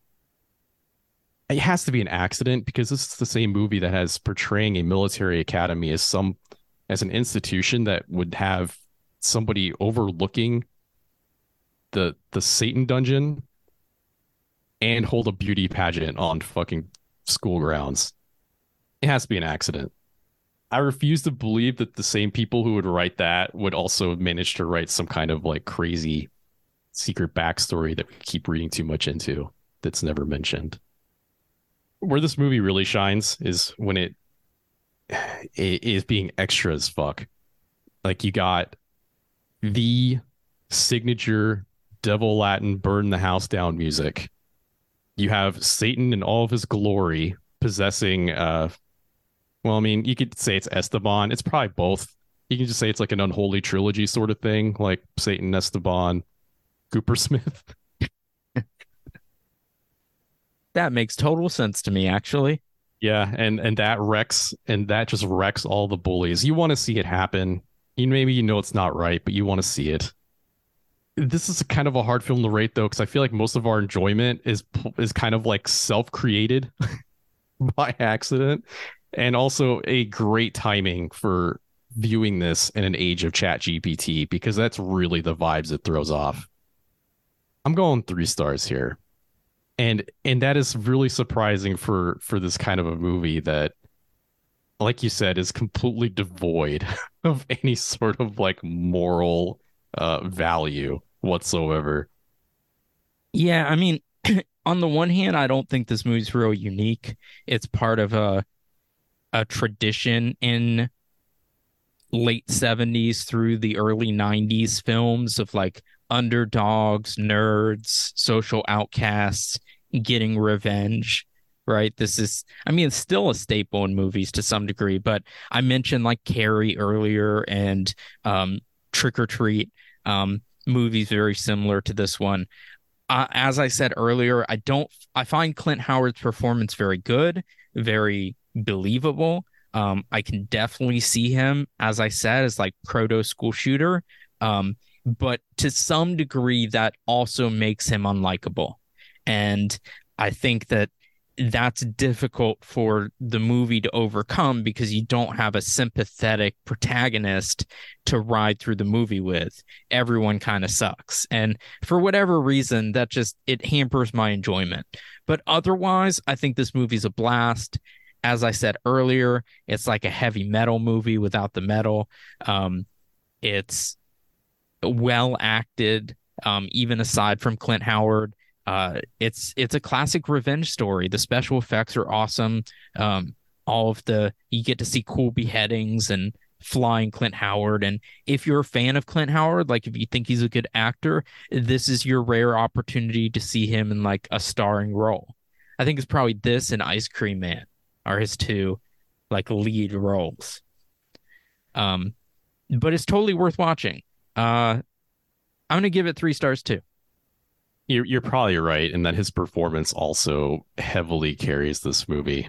Speaker 2: it has to be an accident because this is the same movie that has portraying a military academy as some as an institution that would have somebody overlooking the the satan dungeon and hold a beauty pageant on fucking school grounds. It has to be an accident. I refuse to believe that the same people who would write that would also manage to write some kind of like crazy secret backstory that we keep reading too much into that's never mentioned. Where this movie really shines is when it, it is being extra as fuck. Like you got the signature devil Latin burn the house down music. You have Satan in all of his glory possessing uh well, I mean, you could say it's Esteban. It's probably both. You can just say it's like an unholy trilogy sort of thing, like Satan, Esteban, Cooper Smith.
Speaker 1: That makes total sense to me, actually.
Speaker 2: Yeah, and and that wrecks and that just wrecks all the bullies. You want to see it happen. You maybe you know it's not right, but you want to see it. This is kind of a hard film to rate though, because I feel like most of our enjoyment is is kind of like self created by accident, and also a great timing for viewing this in an age of ChatGPT because that's really the vibes it throws off. I'm going three stars here and and that is really surprising for for this kind of a movie that like you said is completely devoid of any sort of like moral uh value whatsoever
Speaker 1: Yeah, I mean, on the one hand, I don't think this movie's real unique. It's part of a a tradition in late 70s through the early 90s films of like underdogs, nerds, social outcasts getting revenge, right? This is, I mean, it's still a staple in movies to some degree, but I mentioned like Carrie earlier and um, Trick or Treat, um, movies very similar to this one. Uh, as I said earlier, I don't, I find Clint Howard's performance very good, very believable. Um, I can definitely see him, as I said, as like proto school shooter. Um, but to some degree, that also makes him unlikable. And I think that that's difficult for the movie to overcome because you don't have a sympathetic protagonist to ride through the movie with. Everyone kind of sucks. And for whatever reason, that just it hampers my enjoyment. But otherwise, I think this movie's a blast. As I said earlier, it's like a heavy metal movie without the metal. Um, it's well acted, um, even aside from Clint Howard. Uh, it's it's a classic revenge story. The special effects are awesome. Um, all of the you get to see cool beheadings and flying Clint Howard. And if you're a fan of Clint Howard, like if you think he's a good actor, this is your rare opportunity to see him in like a starring role. I think it's probably this and Ice Cream Man are his two like lead roles. Um, but it's totally worth watching. Uh, I'm gonna give it three stars too.
Speaker 2: you're, you're probably right in that his performance also heavily carries this movie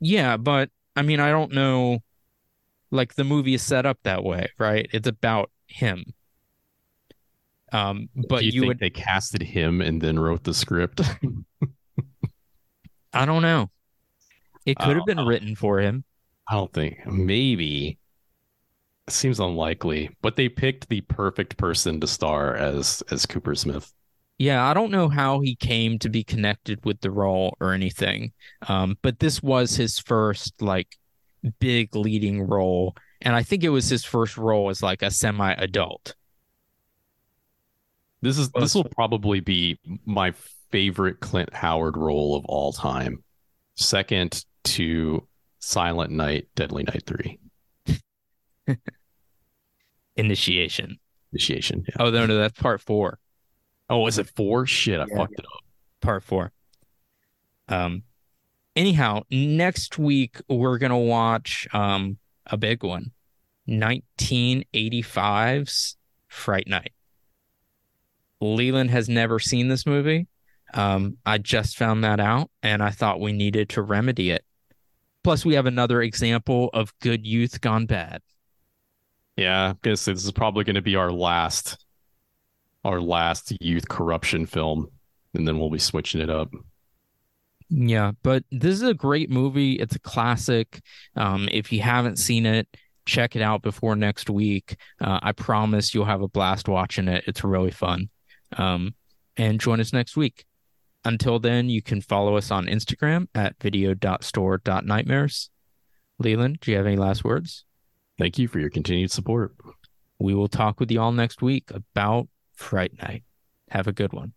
Speaker 1: Yeah, but I mean, I don't know. Like the movie is set up that way, right? It's about him. Um, but
Speaker 2: Do you,
Speaker 1: you,
Speaker 2: think
Speaker 1: would,
Speaker 2: they casted him and then wrote the script
Speaker 1: I don't know. It could have
Speaker 2: Oh,
Speaker 1: been written for him.
Speaker 2: I don't think maybe seems unlikely, but they picked the perfect person to star as as Coopersmith.
Speaker 1: Yeah, I don't know how he came to be connected with the role or anything. Um, but this was his first like big leading role, and I think it was his first role as like a semi-adult.
Speaker 2: This is this will probably be my favorite Clint Howard role of all time. Second to Silent Night, Deadly Night 3.
Speaker 1: Initiation.
Speaker 2: Initiation. Yeah.
Speaker 1: Oh no, no, that's part four.
Speaker 2: Oh, is it four? Shit, I
Speaker 1: Yeah.
Speaker 2: fucked it up.
Speaker 1: part four. Um, anyhow, next week we're gonna watch um a big one, 1985's Fright Night. Leland has never seen this movie. Um, I just found that out, and I thought we needed to remedy it. Plus, we have another example of good youth gone bad.
Speaker 2: Yeah, I guess this is probably going to be our last, our last youth corruption film, and then we'll be switching it up.
Speaker 1: Yeah, but this is a great movie. It's a classic. Um, if you haven't seen it, check it out before next week. Uh, I promise you'll have a blast watching it. It's really fun. Um, and join us next week. Until then, you can follow us on Instagram at video.store.nightmares. Leland, do you have any last words?
Speaker 2: Thank you for your continued support.
Speaker 1: We will talk with you all next week about Fright Night. Have a good one.